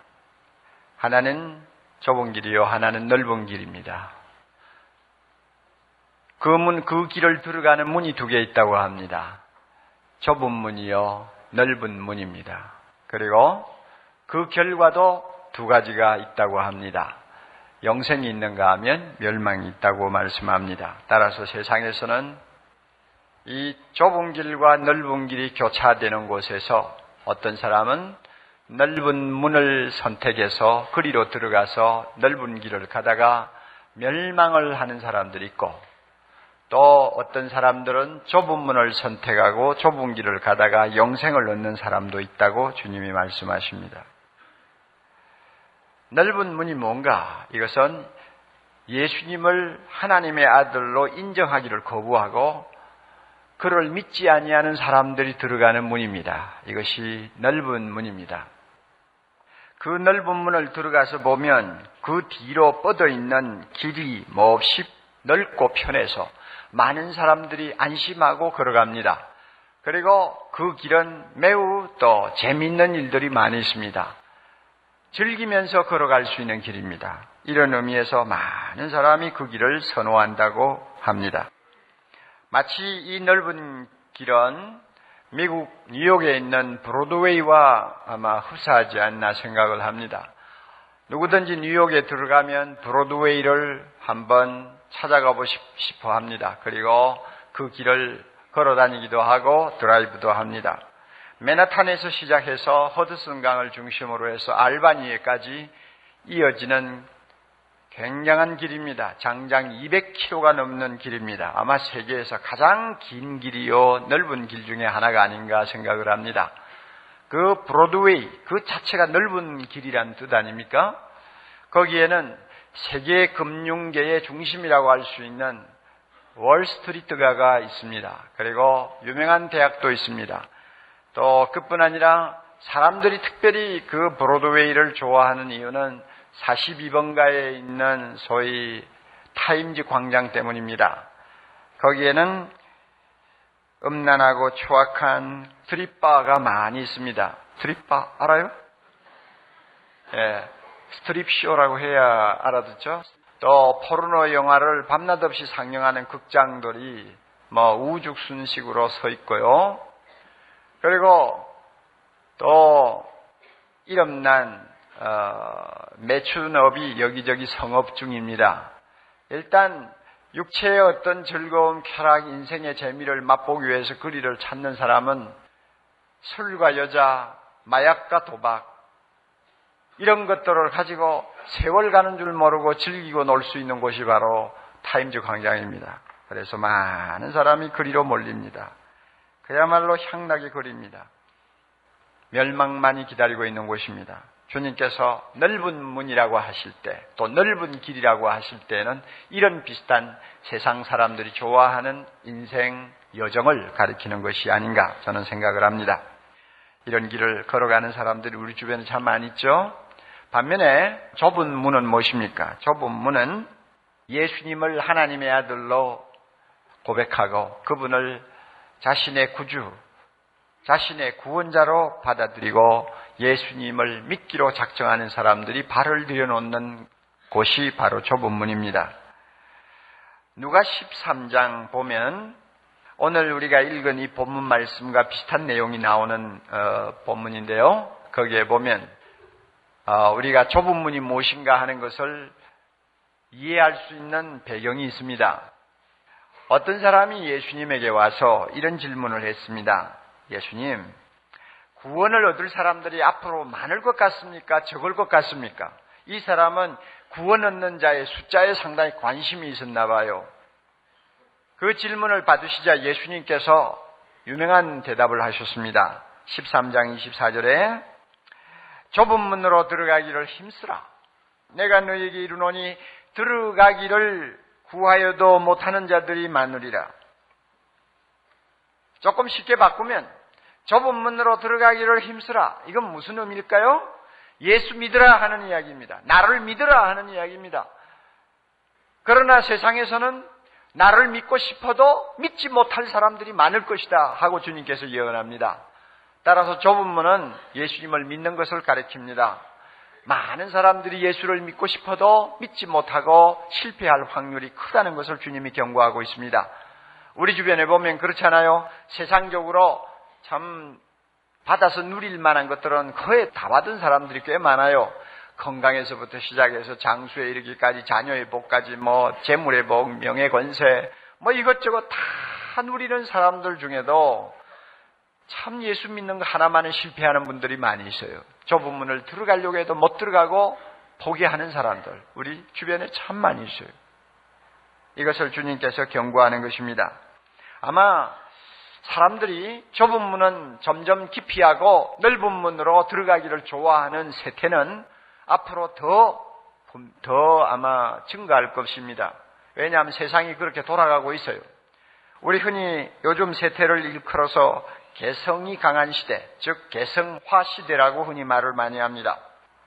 하나는 좁은 길이요, 하나는 넓은 길입니다. 그 문, 그 길을 들어가는 문이 두 개 있다고 합니다. 좁은 문이요, 넓은 문입니다. 그리고 그 결과도 두 가지가 있다고 합니다. 영생이 있는가 하면 멸망이 있다고 말씀합니다. 따라서 세상에서는 이 좁은 길과 넓은 길이 교차되는 곳에서 어떤 사람은 넓은 문을 선택해서 그리로 들어가서 넓은 길을 가다가 멸망을 하는 사람들이 있고 또 어떤 사람들은 좁은 문을 선택하고 좁은 길을 가다가 영생을 얻는 사람도 있다고 주님이 말씀하십니다. 넓은 문이 뭔가? 이것은 예수님을 하나님의 아들로 인정하기를 거부하고 그를 믿지 아니하는 사람들이 들어가는 문입니다. 이것이 넓은 문입니다. 그 넓은 문을 들어가서 보면 그 뒤로 뻗어 있는 길이 몹시 넓고 편해서 많은 사람들이 안심하고 걸어갑니다. 그리고 그 길은 매우 또 재미있는 일들이 많이 있습니다. 즐기면서 걸어갈 수 있는 길입니다. 이런 의미에서 많은 사람이 그 길을 선호한다고 합니다. 마치 이 넓은 길은 미국 뉴욕에 있는 브로드웨이와 아마 흡사하지 않나 생각을 합니다. 누구든지 뉴욕에 들어가면 브로드웨이를 한번 찾아가 보고 싶어 합니다. 그리고 그 길을 걸어 다니기도 하고 드라이브도 합니다. 맨하탄에서 시작해서 허드슨강을 중심으로 해서 알바니에까지 이어지는 굉장한 길입니다. 장장 200km가 넘는 길입니다. 아마 세계에서 가장 긴 길이요, 넓은 길 중에 하나가 아닌가 생각을 합니다. 그 브로드웨이, 그 자체가 넓은 길이란 뜻 아닙니까? 거기에는 세계 금융계의 중심이라고 할 수 있는 월스트리트가가 있습니다. 그리고 유명한 대학도 있습니다. 또 그뿐 아니라 사람들이 특별히 그 브로드웨이를 좋아하는 이유는 42번가에 있는 소위 타임즈 광장 때문입니다. 거기에는 음란하고 추악한 스트립바가 많이 있습니다. 스트립바 알아요? 예, 스트립쇼라고 해야 알아듣죠? 또 포르노 영화를 밤낮 없이 상영하는 극장들이 뭐 우후죽순식으로 서 있고요. 그리고 또 이름난 어, 매춘업이 여기저기 성업 중입니다. 일단 육체의 어떤 즐거움, 쾌락, 인생의 재미를 맛보기 위해서 거리를 찾는 사람은 술과 여자, 마약과 도박 이런 것들을 가지고 세월 가는 줄 모르고 즐기고 놀 수 있는 곳이 바로 타임즈 광장입니다. 그래서 많은 사람이 거리로 몰립니다. 그야말로 향락의 거리입니다. 멸망만이 기다리고 있는 곳입니다. 주님께서 넓은 문이라고 하실 때, 또 넓은 길이라고 하실 때는 이런 비슷한 세상 사람들이 좋아하는 인생 여정을 가리키는 것이 아닌가 저는 생각을 합니다. 이런 길을 걸어가는 사람들이 우리 주변에 참 많이 있죠? 반면에 좁은 문은 무엇입니까? 좁은 문은 예수님을 하나님의 아들로 고백하고 그분을 자신의 구주, 자신의 구원자로 받아들이고 예수님을 믿기로 작정하는 사람들이 발을 들여놓는 곳이 바로 좁은 문입니다. 누가 13장 보면 오늘 우리가 읽은 이 본문 말씀과 비슷한 내용이 나오는 어, 본문인데요. 거기에 보면 어, 우리가 좁은 문이 무엇인가 하는 것을 이해할 수 있는 배경이 있습니다. 어떤 사람이 예수님에게 와서 이런 질문을 했습니다. 예수님, 구원을 얻을 사람들이 앞으로 많을 것 같습니까? 적을 것 같습니까? 이 사람은 구원 얻는 자의 숫자에 상당히 관심이 있었나 봐요. 그 질문을 받으시자 예수님께서 유명한 대답을 하셨습니다. 13장 24절에 좁은 문으로 들어가기를 힘쓰라. 내가 너에게 이르노니 들어가기를 구하여도 못하는 자들이 많으리라. 조금 쉽게 바꾸면 좁은 문으로 들어가기를 힘쓰라. 이건 무슨 의미일까요? 예수 믿으라 하는 이야기입니다. 나를 믿으라 하는 이야기입니다. 그러나 세상에서는 나를 믿고 싶어도 믿지 못할 사람들이 많을 것이다 하고 주님께서 예언합니다. 따라서 좁은 문은 예수님을 믿는 것을 가리킵니다. 많은 사람들이 예수를 믿고 싶어도 믿지 못하고 실패할 확률이 크다는 것을 주님이 경고하고 있습니다. 우리 주변에 보면 그렇잖아요. 세상적으로 참 받아서 누릴 만한 것들은 거의 다 받은 사람들이 꽤 많아요. 건강에서부터 시작해서 장수에 이르기까지 자녀의 복까지 뭐 재물의 복, 명예 권세 뭐 이것저것 다 누리는 사람들 중에도 참 예수 믿는 거 하나만은 실패하는 분들이 많이 있어요. 좁은 문을 들어가려고 해도 못 들어가고 포기하는 사람들 우리 주변에 참 많이 있어요. 이것을 주님께서 경고하는 것입니다. 아마 사람들이 좁은 문은 점점 기피하고 넓은 문으로 들어가기를 좋아하는 세태는 앞으로 더, 더 아마 증가할 것입니다. 왜냐하면 세상이 그렇게 돌아가고 있어요. 우리 흔히 요즘 세태를 일컬어서 개성이 강한 시대, 즉 개성화 시대라고 흔히 말을 많이 합니다.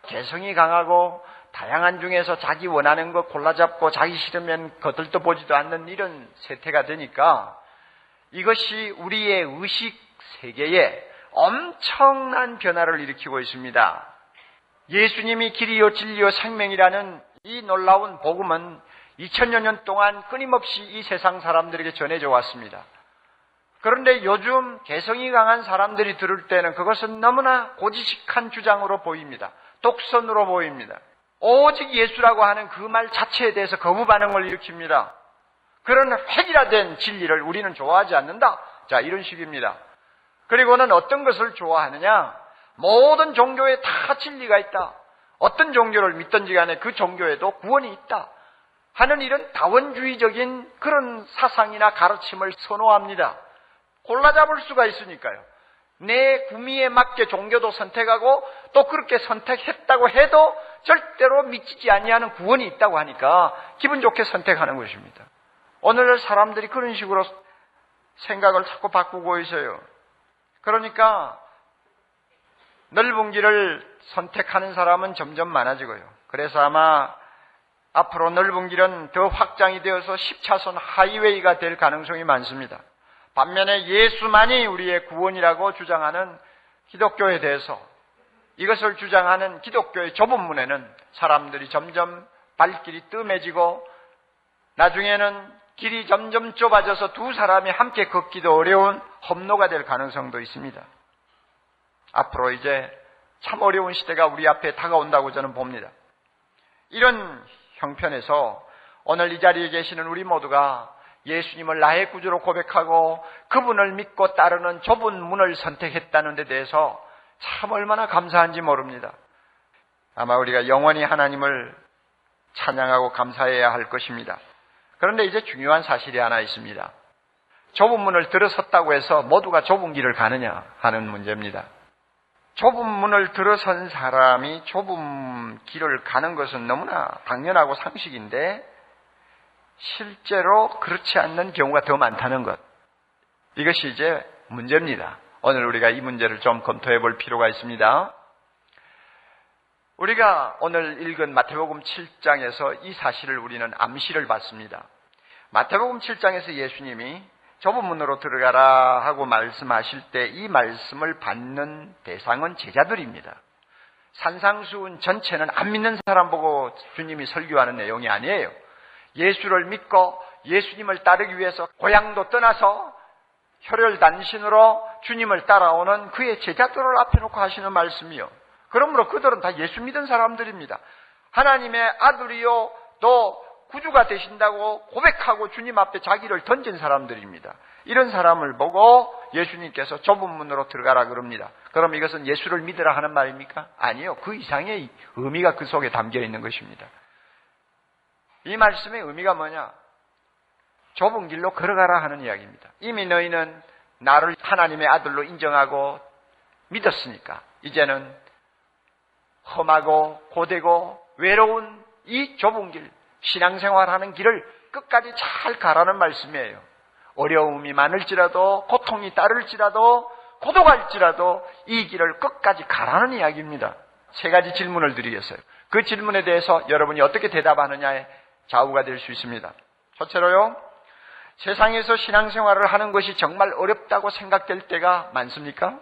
개성이 강하고 다양한 중에서 자기 원하는 거 골라잡고 자기 싫으면 거들떠 보지도 않는 이런 세태가 되니까 이것이 우리의 의식 세계에 엄청난 변화를 일으키고 있습니다. 예수님이 길이요 진리요 생명이라는 이 놀라운 복음은 2000여 년 동안 끊임없이 이 세상 사람들에게 전해져 왔습니다. 그런데 요즘 개성이 강한 사람들이 들을 때는 그것은 너무나 고지식한 주장으로 보입니다. 독선으로 보입니다. 오직 예수라고 하는 그 말 자체에 대해서 거부 반응을 일으킵니다. 그런 획일화된 진리를 우리는 좋아하지 않는다. 자, 이런 식입니다. 그리고는 어떤 것을 좋아하느냐? 모든 종교에 다 진리가 있다. 어떤 종교를 믿든지 간에 그 종교에도 구원이 있다. 하는 이런 다원주의적인 그런 사상이나 가르침을 선호합니다. 골라 잡을 수가 있으니까요. 내 구미에 맞게 종교도 선택하고 또 그렇게 선택했다고 해도 절대로 미치지 아니하는 구원이 있다고 하니까 기분 좋게 선택하는 것입니다. 오늘날 사람들이 그런 식으로 생각을 자꾸 바꾸고 있어요. 그러니까 넓은 길을 선택하는 사람은 점점 많아지고요. 그래서 아마 앞으로 넓은 길은 더 확장이 되어서 10차선 하이웨이가 될 가능성이 많습니다. 반면에 예수만이 우리의 구원이라고 주장하는 기독교에 대해서 이것을 주장하는 기독교의 좁은 문에는 사람들이 점점 발길이 뜸해지고 나중에는 길이 점점 좁아져서 두 사람이 함께 걷기도 어려운 험로가 될 가능성도 있습니다. 앞으로 이제 참 어려운 시대가 우리 앞에 다가온다고 저는 봅니다. 이런 형편에서 오늘 이 자리에 계시는 우리 모두가 예수님을 나의 구주로 고백하고 그분을 믿고 따르는 좁은 문을 선택했다는 데 대해서 참 얼마나 감사한지 모릅니다. 아마 우리가 영원히 하나님을 찬양하고 감사해야 할 것입니다. 그런데 이제 중요한 사실이 하나 있습니다. 좁은 문을 들어섰다고 해서 모두가 좁은 길을 가느냐 하는 문제입니다. 좁은 문을 들어선 사람이 좁은 길을 가는 것은 너무나 당연하고 상식인데 실제로 그렇지 않는 경우가 더 많다는 것. 이것이 이제 문제입니다. 오늘 우리가 이 문제를 좀 검토해 볼 필요가 있습니다. 우리가 오늘 읽은 마태복음 7장에서 이 사실을 우리는 암시를 받습니다. 마태복음 7장에서 예수님이 좁은 문으로 들어가라 하고 말씀하실 때 이 말씀을 받는 대상은 제자들입니다. 산상수훈 전체는 안 믿는 사람 보고 주님이 설교하는 내용이 아니에요. 예수를 믿고 예수님을 따르기 위해서 고향도 떠나서 혈혈단신으로 주님을 따라오는 그의 제자들을 앞에 놓고 하시는 말씀이요. 그러므로 그들은 다 예수 믿은 사람들입니다. 하나님의 아들이요 또 구주가 되신다고 고백하고 주님 앞에 자기를 던진 사람들입니다. 이런 사람을 보고 예수님께서 좁은 문으로 들어가라 그럽니다. 그럼 이것은 예수를 믿으라 하는 말입니까? 아니요. 그 이상의 의미가 그 속에 담겨 있는 것입니다. 이 말씀의 의미가 뭐냐? 좁은 길로 걸어가라 하는 이야기입니다. 이미 너희는 나를 하나님의 아들로 인정하고 믿었으니까 이제는 험하고 고되고 외로운 이 좁은 길, 신앙생활하는 길을 끝까지 잘 가라는 말씀이에요. 어려움이 많을지라도 고통이 따를지라도 고독할지라도 이 길을 끝까지 가라는 이야기입니다. 세 가지 질문을 드리겠어요. 그 질문에 대해서 여러분이 어떻게 대답하느냐에 좌우가 될 수 있습니다. 첫째로요, 세상에서 신앙생활을 하는 것이 정말 어렵다고 생각될 때가 많습니까?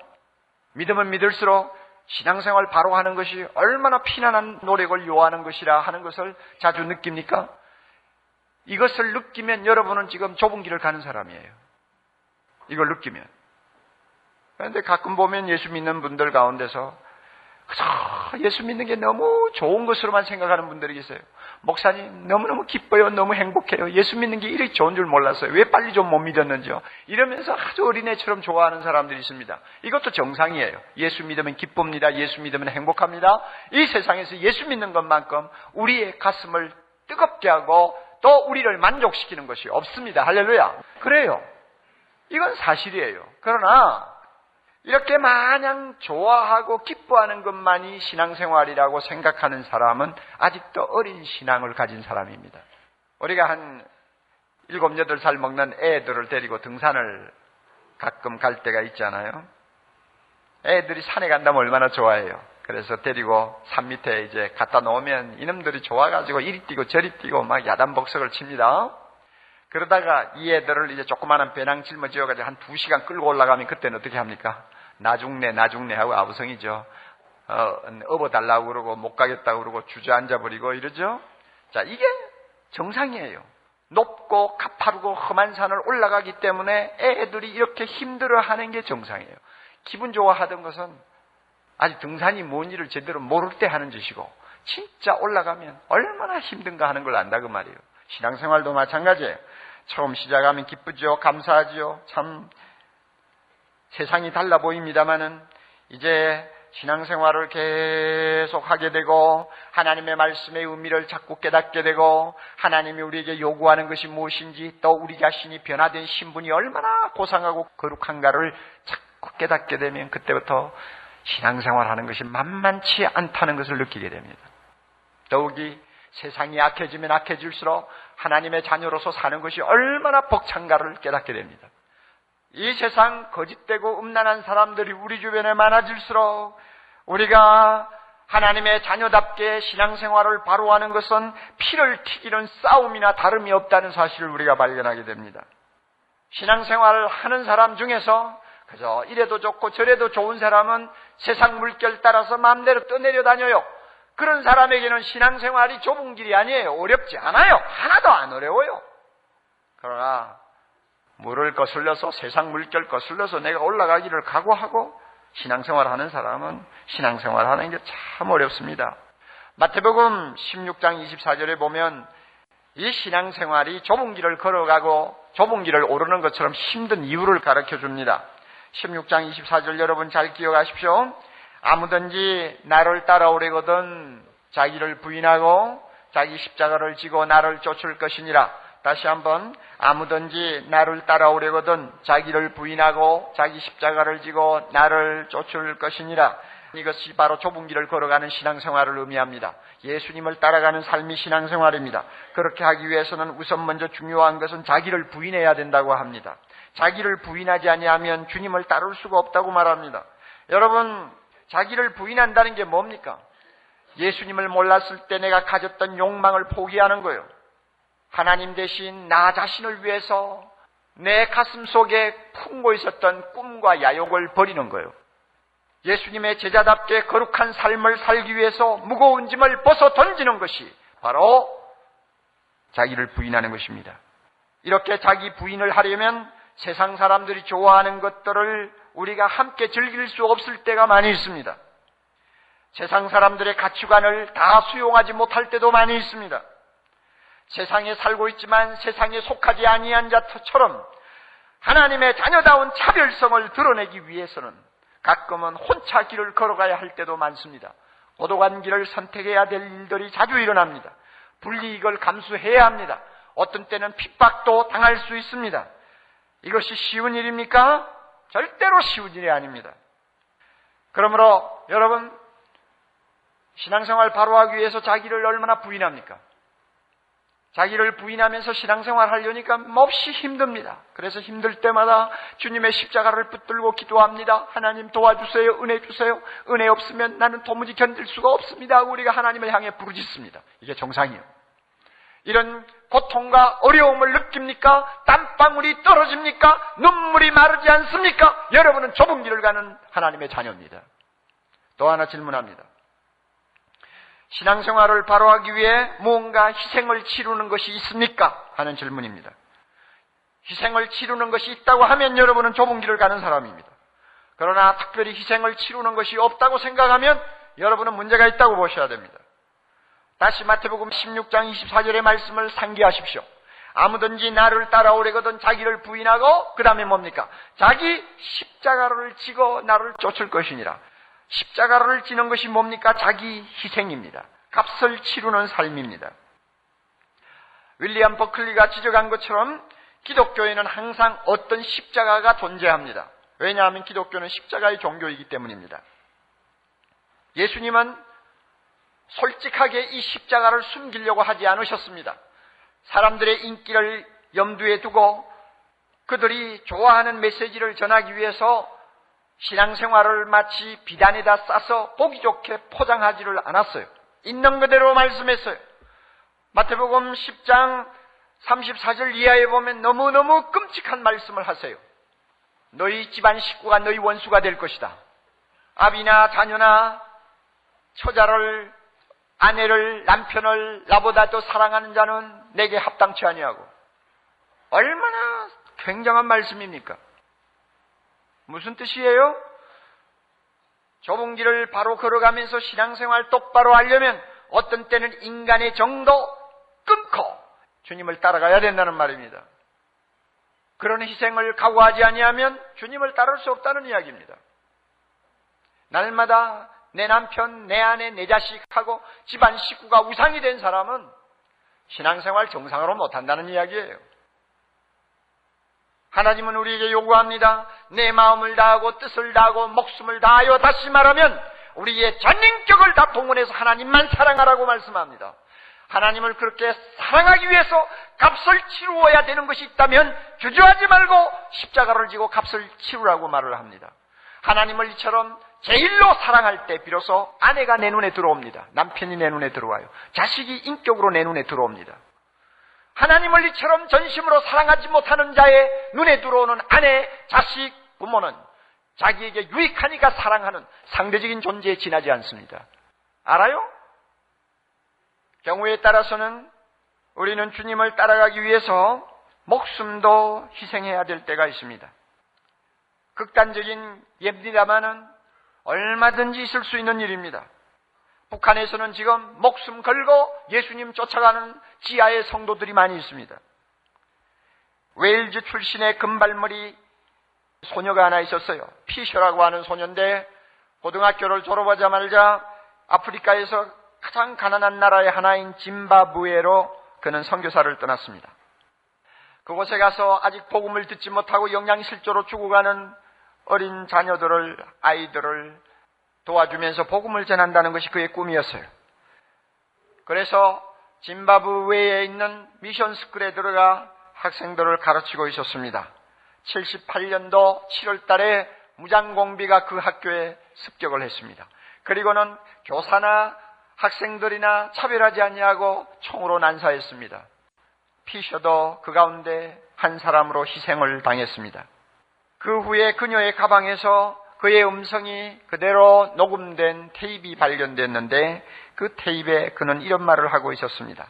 믿으면 믿을수록 신앙생활 바로 하는 것이 얼마나 피난한 노력을 요하는 것이라 하는 것을 자주 느낍니까? 이것을 느끼면 여러분은 지금 좁은 길을 가는 사람이에요. 이걸 느끼면. 그런데 가끔 보면 예수 믿는 분들 가운데서 예수 믿는 게 너무 좋은 것으로만 생각하는 분들이 계세요. 목사님, 너무너무 기뻐요. 너무 행복해요. 예수 믿는 게 이렇게 좋은 줄 몰랐어요. 왜 빨리 좀 못 믿었는지요? 이러면서 아주 어린애처럼 좋아하는 사람들이 있습니다. 이것도 정상이에요. 예수 믿으면 기쁩니다. 예수 믿으면 행복합니다. 이 세상에서 예수 믿는 것만큼 우리의 가슴을 뜨겁게 하고 또 우리를 만족시키는 것이 없습니다. 할렐루야. 그래요. 이건 사실이에요. 그러나 이렇게 마냥 좋아하고 기뻐하는 것만이 신앙생활이라고 생각하는 사람은 아직도 어린 신앙을 가진 사람입니다. 우리가 한 일곱, 여덟 살 먹는 애들을 데리고 등산을 가끔 갈 때가 있잖아요. 애들이 산에 간다면 얼마나 좋아해요. 그래서 데리고 산 밑에 이제 갖다 놓으면 이놈들이 좋아가지고 이리 뛰고 저리 뛰고 막 야단복석을 칩니다. 그러다가 이 애들을 이제 조그마한 배낭 짊어지어가지고 한 두 시간 끌고 올라가면 그때는 어떻게 합니까? 나중내, 나중내 하고 아부성이죠. 어, 업어달라고 그러고 못 가겠다고 그러고 주저앉아 버리고 이러죠. 자, 이게 정상이에요. 높고 가파르고 험한 산을 올라가기 때문에 애들이 이렇게 힘들어 하는 게 정상이에요. 기분 좋아하던 것은 아직 등산이 뭔 일을 제대로 모를 때 하는 짓이고 진짜 올라가면 얼마나 힘든가 하는 걸 안다 그 말이에요. 신앙생활도 마찬가지예요. 처음 시작하면 기쁘죠. 감사하죠. 참 세상이 달라 보입니다만은 이제 신앙생활을 계속 하게 되고 하나님의 말씀의 의미를 자꾸 깨닫게 되고 하나님이 우리에게 요구하는 것이 무엇인지 또 우리 자신이 변화된 신분이 얼마나 고상하고 거룩한가를 자꾸 깨닫게 되면 그때부터 신앙생활하는 것이 만만치 않다는 것을 느끼게 됩니다. 더욱이 세상이 악해지면 악해질수록 하나님의 자녀로서 사는 것이 얼마나 벅찬가를 깨닫게 됩니다. 이 세상 거짓되고 음란한 사람들이 우리 주변에 많아질수록 우리가 하나님의 자녀답게 신앙생활을 바로 하는 것은 피를 튀기는 싸움이나 다름이 없다는 사실을 우리가 발견하게 됩니다. 신앙생활을 하는 사람 중에서 그저 이래도 좋고 저래도 좋은 사람은 세상 물결 따라서 마음대로 떠내려 다녀요. 그런 사람에게는 신앙생활이 좁은 길이 아니에요. 어렵지 않아요. 하나도 안 어려워요. 그러나 물을 거슬려서 세상 물결 거슬려서 내가 올라가기를 각오하고 신앙생활 하는 사람은 신앙생활 하는 게 참 어렵습니다. 마태복음 16장 24절에 보면 이 신앙생활이 좁은 길을 걸어가고 좁은 길을 오르는 것처럼 힘든 이유를 가르쳐 줍니다. 16장 24절 여러분 잘 기억하십시오. 아무든지 나를 따라오려거든 자기를 부인하고 자기 십자가를 지고 나를 쫓을 것이니라. 다시 한번 아무든지 나를 따라오려거든 자기를 부인하고 자기 십자가를 지고 나를 쫓을 것이니라. 이것이 바로 좁은 길을 걸어가는 신앙생활을 의미합니다. 예수님을 따라가는 삶이 신앙생활입니다. 그렇게 하기 위해서는 우선 먼저 중요한 것은 자기를 부인해야 된다고 합니다. 자기를 부인하지 아니하면 주님을 따를 수가 없다고 말합니다. 여러분, 자기를 부인한다는 게 뭡니까? 예수님을 몰랐을 때 내가 가졌던 욕망을 포기하는 거예요. 하나님 대신 나 자신을 위해서 내 가슴 속에 품고 있었던 꿈과 야욕을 버리는 거예요. 예수님의 제자답게 거룩한 삶을 살기 위해서 무거운 짐을 벗어 던지는 것이 바로 자기를 부인하는 것입니다. 이렇게 자기 부인을 하려면 세상 사람들이 좋아하는 것들을 우리가 함께 즐길 수 없을 때가 많이 있습니다. 세상 사람들의 가치관을 다 수용하지 못할 때도 많이 있습니다. 세상에 살고 있지만 세상에 속하지 아니한 자처럼 하나님의 자녀다운 차별성을 드러내기 위해서는 가끔은 혼자 길을 걸어가야 할 때도 많습니다. 고독한 길을 선택해야 될 일들이 자주 일어납니다. 불이익을 감수해야 합니다. 어떤 때는 핍박도 당할 수 있습니다. 이것이 쉬운 일입니까? 절대로 쉬운 일이 아닙니다. 그러므로 여러분 신앙생활 바로 하기 위해서 자기를 얼마나 부인합니까? 자기를 부인하면서 신앙생활 하려니까 몹시 힘듭니다. 그래서 힘들 때마다 주님의 십자가를 붙들고 기도합니다. 하나님 도와주세요. 은혜 주세요. 은혜 없으면 나는 도무지 견딜 수가 없습니다. 우리가 하나님을 향해 부르짖습니다. 이게 정상이에요. 이런 고통과 어려움을 느낍니까? 땀방울이 떨어집니까? 눈물이 마르지 않습니까? 여러분은 좁은 길을 가는 하나님의 자녀입니다. 또 하나 질문합니다. 신앙생활을 바로 하기 위해 무언가 희생을 치르는 것이 있습니까? 하는 질문입니다. 희생을 치르는 것이 있다고 하면 여러분은 좁은 길을 가는 사람입니다. 그러나 특별히 희생을 치르는 것이 없다고 생각하면 여러분은 문제가 있다고 보셔야 됩니다. 다시 마태복음 16장 24절의 말씀을 상기하십시오. 아무든지 나를 따라오려거든 자기를 부인하고 그 다음에 뭡니까? 자기 십자가를 지고 나를 쫓을 것이니라. 십자가를 지는 것이 뭡니까? 자기 희생입니다. 값을 치르는 삶입니다. 윌리엄 버클리가 지적한 것처럼 기독교에는 항상 어떤 십자가가 존재합니다. 왜냐하면 기독교는 십자가의 종교이기 때문입니다. 예수님은 솔직하게 이 십자가를 숨기려고 하지 않으셨습니다. 사람들의 인기를 염두에 두고 그들이 좋아하는 메시지를 전하기 위해서 신앙생활을 마치 비단에다 싸서 보기 좋게 포장하지를 않았어요. 있는 그대로 말씀했어요. 마태복음 10장 34절 이하에 보면 너무너무 끔찍한 말씀을 하세요. 너희 집안 식구가 너희 원수가 될 것이다. 아비나 자녀나 처자를 아내를 남편을 나보다 더 사랑하는 자는 내게 합당치 아니하고 얼마나 굉장한 말씀입니까? 무슨 뜻이에요? 좁은 길을 바로 걸어가면서 신앙생활 똑바로 하려면 어떤 때는 인간의 정도 끊고 주님을 따라가야 된다는 말입니다. 그런 희생을 각오하지 아니하면 주님을 따를 수 없다는 이야기입니다. 날마다 내 남편, 내 아내, 내 자식하고 집안 식구가 우상이 된 사람은 신앙생활 정상으로 못한다는 이야기예요. 하나님은 우리에게 요구합니다. 내 마음을 다하고 뜻을 다하고 목숨을 다하여 다시 말하면 우리의 전 인격을 다 동원해서 하나님만 사랑하라고 말씀합니다. 하나님을 그렇게 사랑하기 위해서 값을 치루어야 되는 것이 있다면 주저하지 말고 십자가를 지고 값을 치루라고 말을 합니다. 하나님을 이처럼 제일로 사랑할 때 비로소 아내가 내 눈에 들어옵니다. 남편이 내 눈에 들어와요. 자식이 인격으로 내 눈에 들어옵니다. 하나님을 이처럼 전심으로 사랑하지 못하는 자의 눈에 들어오는 아내, 자식, 부모는 자기에게 유익하니까 사랑하는 상대적인 존재에 지나지 않습니다. 알아요? 경우에 따라서는 우리는 주님을 따라가기 위해서 목숨도 희생해야 될 때가 있습니다. 극단적인 예입니다마는 얼마든지 있을 수 있는 일입니다. 북한에서는 지금 목숨 걸고 예수님 쫓아가는 지하의 성도들이 많이 있습니다. 웨일즈 출신의 금발머리 소녀가 하나 있었어요. 피셔라고 하는 소녀인데 고등학교를 졸업하자마자 아프리카에서 가장 가난한 나라의 하나인 짐바브웨로 그는 선교사를 떠났습니다. 그곳에 가서 아직 복음을 듣지 못하고 영양실조로 죽어가는 어린 자녀들을 아이들을 도와주면서 복음을 전한다는 것이 그의 꿈이었어요. 그래서 짐바브웨에 있는 미션 스쿨에 들어가 학생들을 가르치고 있었습니다. 78년도 7월 달에 무장공비가 그 학교에 습격을 했습니다. 그리고는 교사나 학생들이나 차별하지 아니하고 총으로 난사했습니다. 피셔도 그 가운데 한 사람으로 희생을 당했습니다. 그 후에 그녀의 가방에서 그의 음성이 그대로 녹음된 테이프가 발견됐는데 그 테이프에 그는 이런 말을 하고 있었습니다.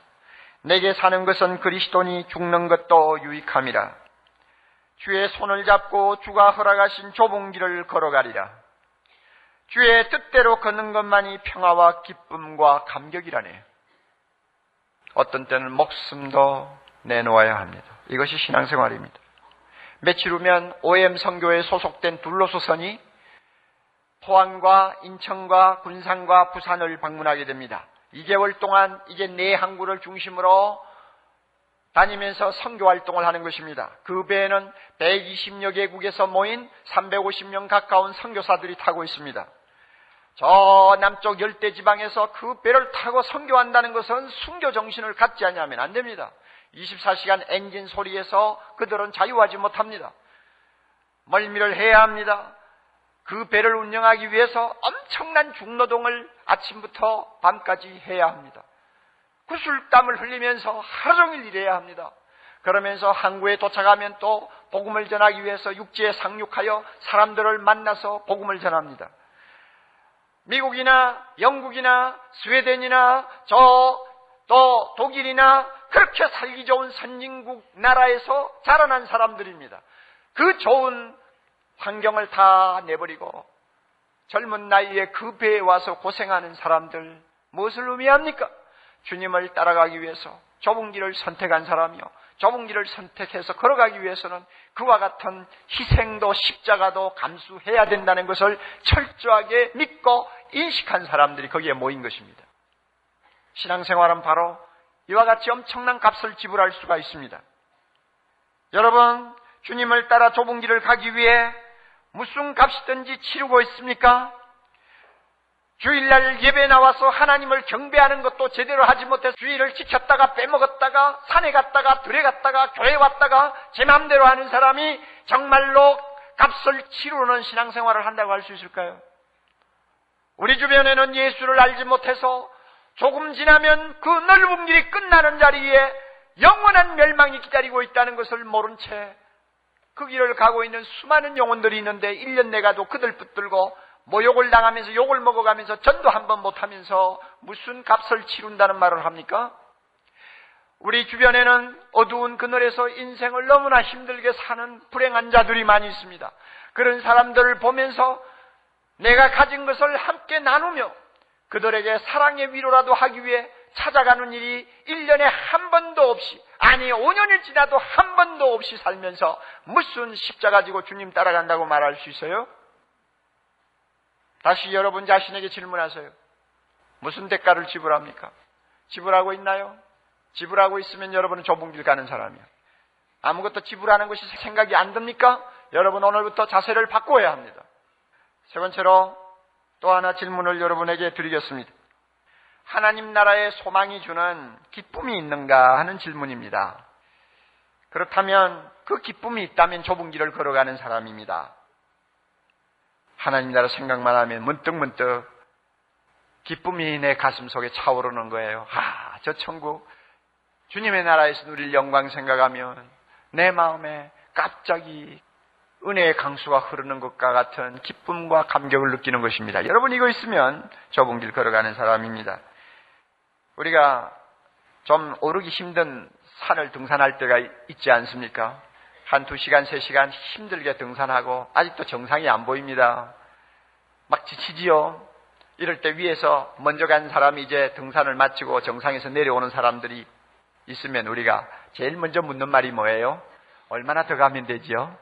내게 사는 것은 그리스도니 죽는 것도 유익함이라. 주의 손을 잡고 주가 허락하신 좁은 길을 걸어가리라. 주의 뜻대로 걷는 것만이 평화와 기쁨과 감격이라네. 어떤 때는 목숨도 내놓아야 합니다. 이것이 신앙생활입니다. 며칠 후면 OM 선교에 소속된 둘로소선이 포항과 인천과 군산과 부산을 방문하게 됩니다. 2개월 동안 이게 네 항구를 중심으로 다니면서 선교 활동을 하는 것입니다. 그 배에는 120여 개국에서 모인 350명 가까운 선교사들이 타고 있습니다. 저 남쪽 열대 지방에서 그 배를 타고 선교한다는 것은 순교 정신을 갖지 않으면 안 됩니다. 24시간 엔진 소리에서 그들은 자유하지 못합니다. 멀미를 해야 합니다. 그 배를 운영하기 위해서 엄청난 중노동을 아침부터 밤까지 해야 합니다. 구슬땀을 흘리면서 하루 종일 일해야 합니다. 그러면서 항구에 도착하면 또 복음을 전하기 위해서 육지에 상륙하여 사람들을 만나서 복음을 전합니다. 미국이나 영국이나 스웨덴이나 저 또 독일이나 그렇게 살기 좋은 선진국 나라에서 자라난 사람들입니다. 그 좋은 환경을 다 내버리고 젊은 나이에 그 배에 와서 고생하는 사람들 무엇을 의미합니까? 주님을 따라가기 위해서 좁은 길을 선택한 사람이요. 좁은 길을 선택해서 걸어가기 위해서는 그와 같은 희생도 십자가도 감수해야 된다는 것을 철저하게 믿고 인식한 사람들이 거기에 모인 것입니다. 신앙생활은 바로 이와 같이 엄청난 값을 지불할 수가 있습니다. 여러분, 주님을 따라 좁은 길을 가기 위해 무슨 값이든지 치르고 있습니까? 주일날 예배 나와서 하나님을 경배하는 것도 제대로 하지 못해서 주일을 지켰다가 빼먹었다가 산에 갔다가 들에 갔다가 교회 왔다가 제 마음대로 하는 사람이 정말로 값을 치르는 신앙생활을 한다고 할 수 있을까요? 우리 주변에는 예수를 알지 못해서 조금 지나면 그 넓은 길이 끝나는 자리에 영원한 멸망이 기다리고 있다는 것을 모른 채 그 길을 가고 있는 수많은 영혼들이 있는데 1년 내가도 그들 붙들고 모욕을 당하면서 욕을 먹어가면서 전도 한 번 못하면서 무슨 값을 치른다는 말을 합니까? 우리 주변에는 어두운 그늘에서 인생을 너무나 힘들게 사는 불행한 자들이 많이 있습니다. 그런 사람들을 보면서 내가 가진 것을 함께 나누며 그들에게 사랑의 위로라도 하기 위해 찾아가는 일이 1년에 한 번도 없이 아니 5년이 지나도 한 번도 없이 살면서 무슨 십자가 지고 주님 따라간다고 말할 수 있어요? 다시 여러분 자신에게 질문하세요. 무슨 대가를 지불합니까? 지불하고 있나요? 지불하고 있으면 여러분은 좁은 길 가는 사람이야. 아무것도 지불하는 것이 생각이 안 듭니까? 여러분 오늘부터 자세를 바꿔야 합니다. 세 번째로 또 하나 질문을 여러분에게 드리겠습니다. 하나님 나라의 소망이 주는 기쁨이 있는가 하는 질문입니다. 그렇다면 그 기쁨이 있다면 좁은 길을 걸어가는 사람입니다. 하나님 나라 생각만 하면 문득문득 기쁨이 내 가슴 속에 차오르는 거예요. 아, 저 천국, 주님의 나라에서 누릴 영광 생각하면 내 마음에 갑자기 은혜의 강수가 흐르는 것과 같은 기쁨과 감격을 느끼는 것입니다. 여러분 이거 있으면 좁은 길 걸어가는 사람입니다. 우리가 좀 오르기 힘든 산을 등산할 때가 있지 않습니까? 한 두 시간, 세 시간 힘들게 등산하고 아직도 정상이 안 보입니다. 막 지치지요. 이럴 때 위에서 먼저 간 사람이 이제 등산을 마치고 정상에서 내려오는 사람들이 있으면 우리가 제일 먼저 묻는 말이 뭐예요? 얼마나 더 가면 되지요?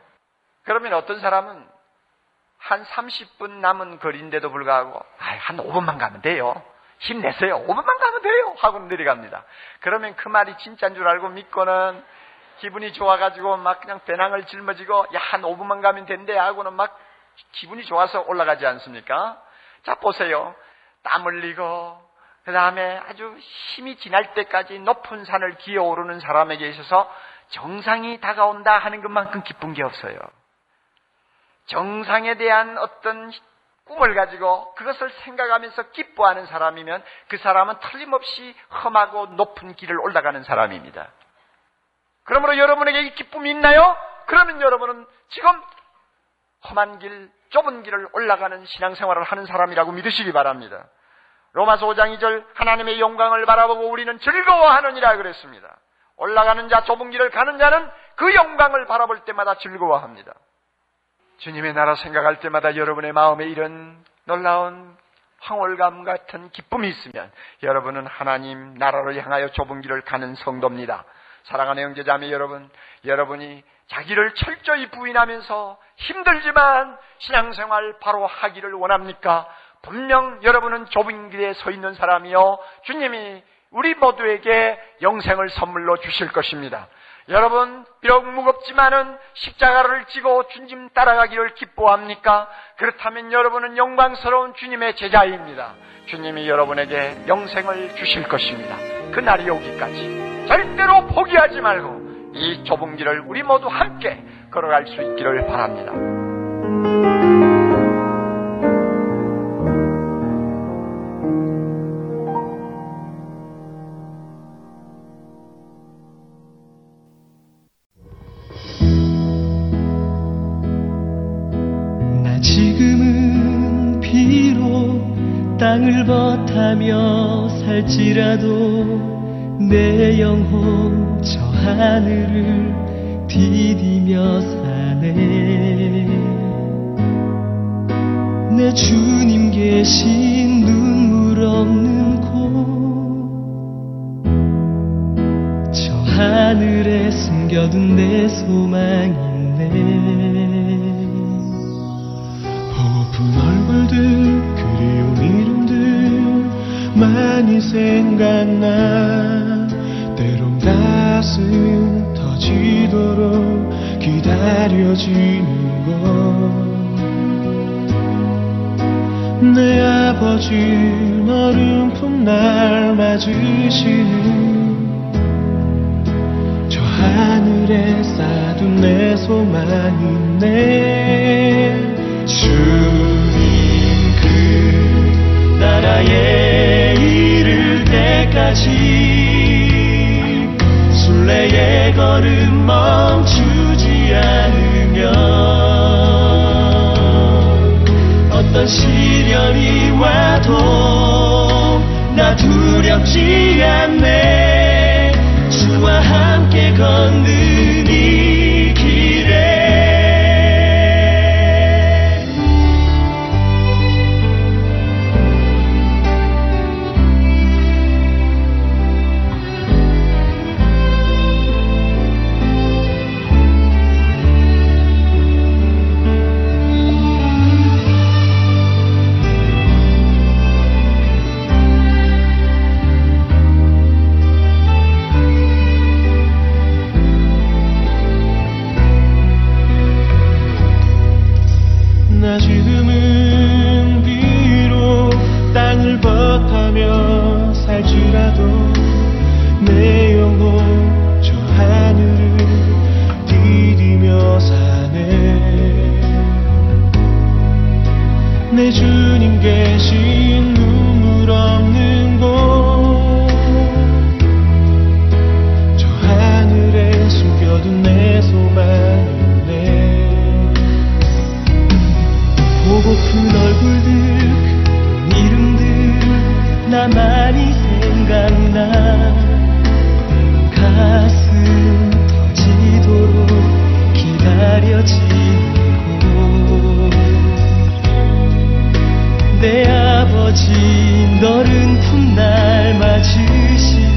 그러면 어떤 사람은 한 30분 남은 거리인데도 불구하고 한 5분만 가면 돼요. 힘내세요. 5분만 가면 돼요. 하고 내려갑니다. 그러면 그 말이 진짜인 줄 알고 믿고는 기분이 좋아가지고 막 그냥 배낭을 짊어지고 야, 한 5분만 가면 된대 하고는 막 기분이 좋아서 올라가지 않습니까? 자, 보세요. 땀 흘리고, 그 다음에 아주 힘이 지날 때까지 높은 산을 기어오르는 사람에게 있어서 정상이 다가온다 하는 것만큼 기쁜 게 없어요. 정상에 대한 어떤 꿈을 가지고 그것을 생각하면서 기뻐하는 사람이면 그 사람은 틀림없이 험하고 높은 길을 올라가는 사람입니다. 그러므로 여러분에게 이 기쁨이 있나요? 그러면 여러분은 지금 험한 길, 좁은 길을 올라가는 신앙생활을 하는 사람이라고 믿으시기 바랍니다. 로마서 5장 2절 하나님의 영광을 바라보고 우리는 즐거워하느니라 그랬습니다. 올라가는 자, 좁은 길을 가는 자는 그 영광을 바라볼 때마다 즐거워합니다. 주님의 나라 생각할 때마다 여러분의 마음에 이런 놀라운 황홀감 같은 기쁨이 있으면 여러분은 하나님 나라를 향하여 좁은 길을 가는 성도입니다. 사랑하는 형제자매 여러분, 여러분이 자기를 철저히 부인하면서 힘들지만 신앙생활 바로 하기를 원합니까? 분명 여러분은 좁은 길에 서 있는 사람이요. 주님이 우리 모두에게 영생을 선물로 주실 것입니다. 여러분, 비록 무겁지만은 십자가를 지고 주님 따라가기를 기뻐합니까? 그렇다면 여러분은 영광스러운 주님의 제자입니다. 주님이 여러분에게 영생을 주실 것입니다. 그 날이 오기까지 절대로 포기하지 말고 이 좁은 길을 우리 모두 함께 걸어갈 수 있기를 바랍니다. 버타며 살지라도 내 영혼 저 하늘을 디디며 사네. 내 주님 계신 눈물 없는 곳 저 하늘에 숨겨둔 내 소망 있네. 보고픈 얼굴들 많이 생각나. 때론 가슴 터지도록 기다려지는 것내 아버지 너른 날 맞으시는 저 하늘에 쌓둔 내 소망이네. 주님 그 나라에 이를 때까지 순례의 걸음 멈추지 않으면 어떤 시련이 와도 나 두렵지 않네. 주와 함께 걷는 이 아버지 너른 풋날 맞으시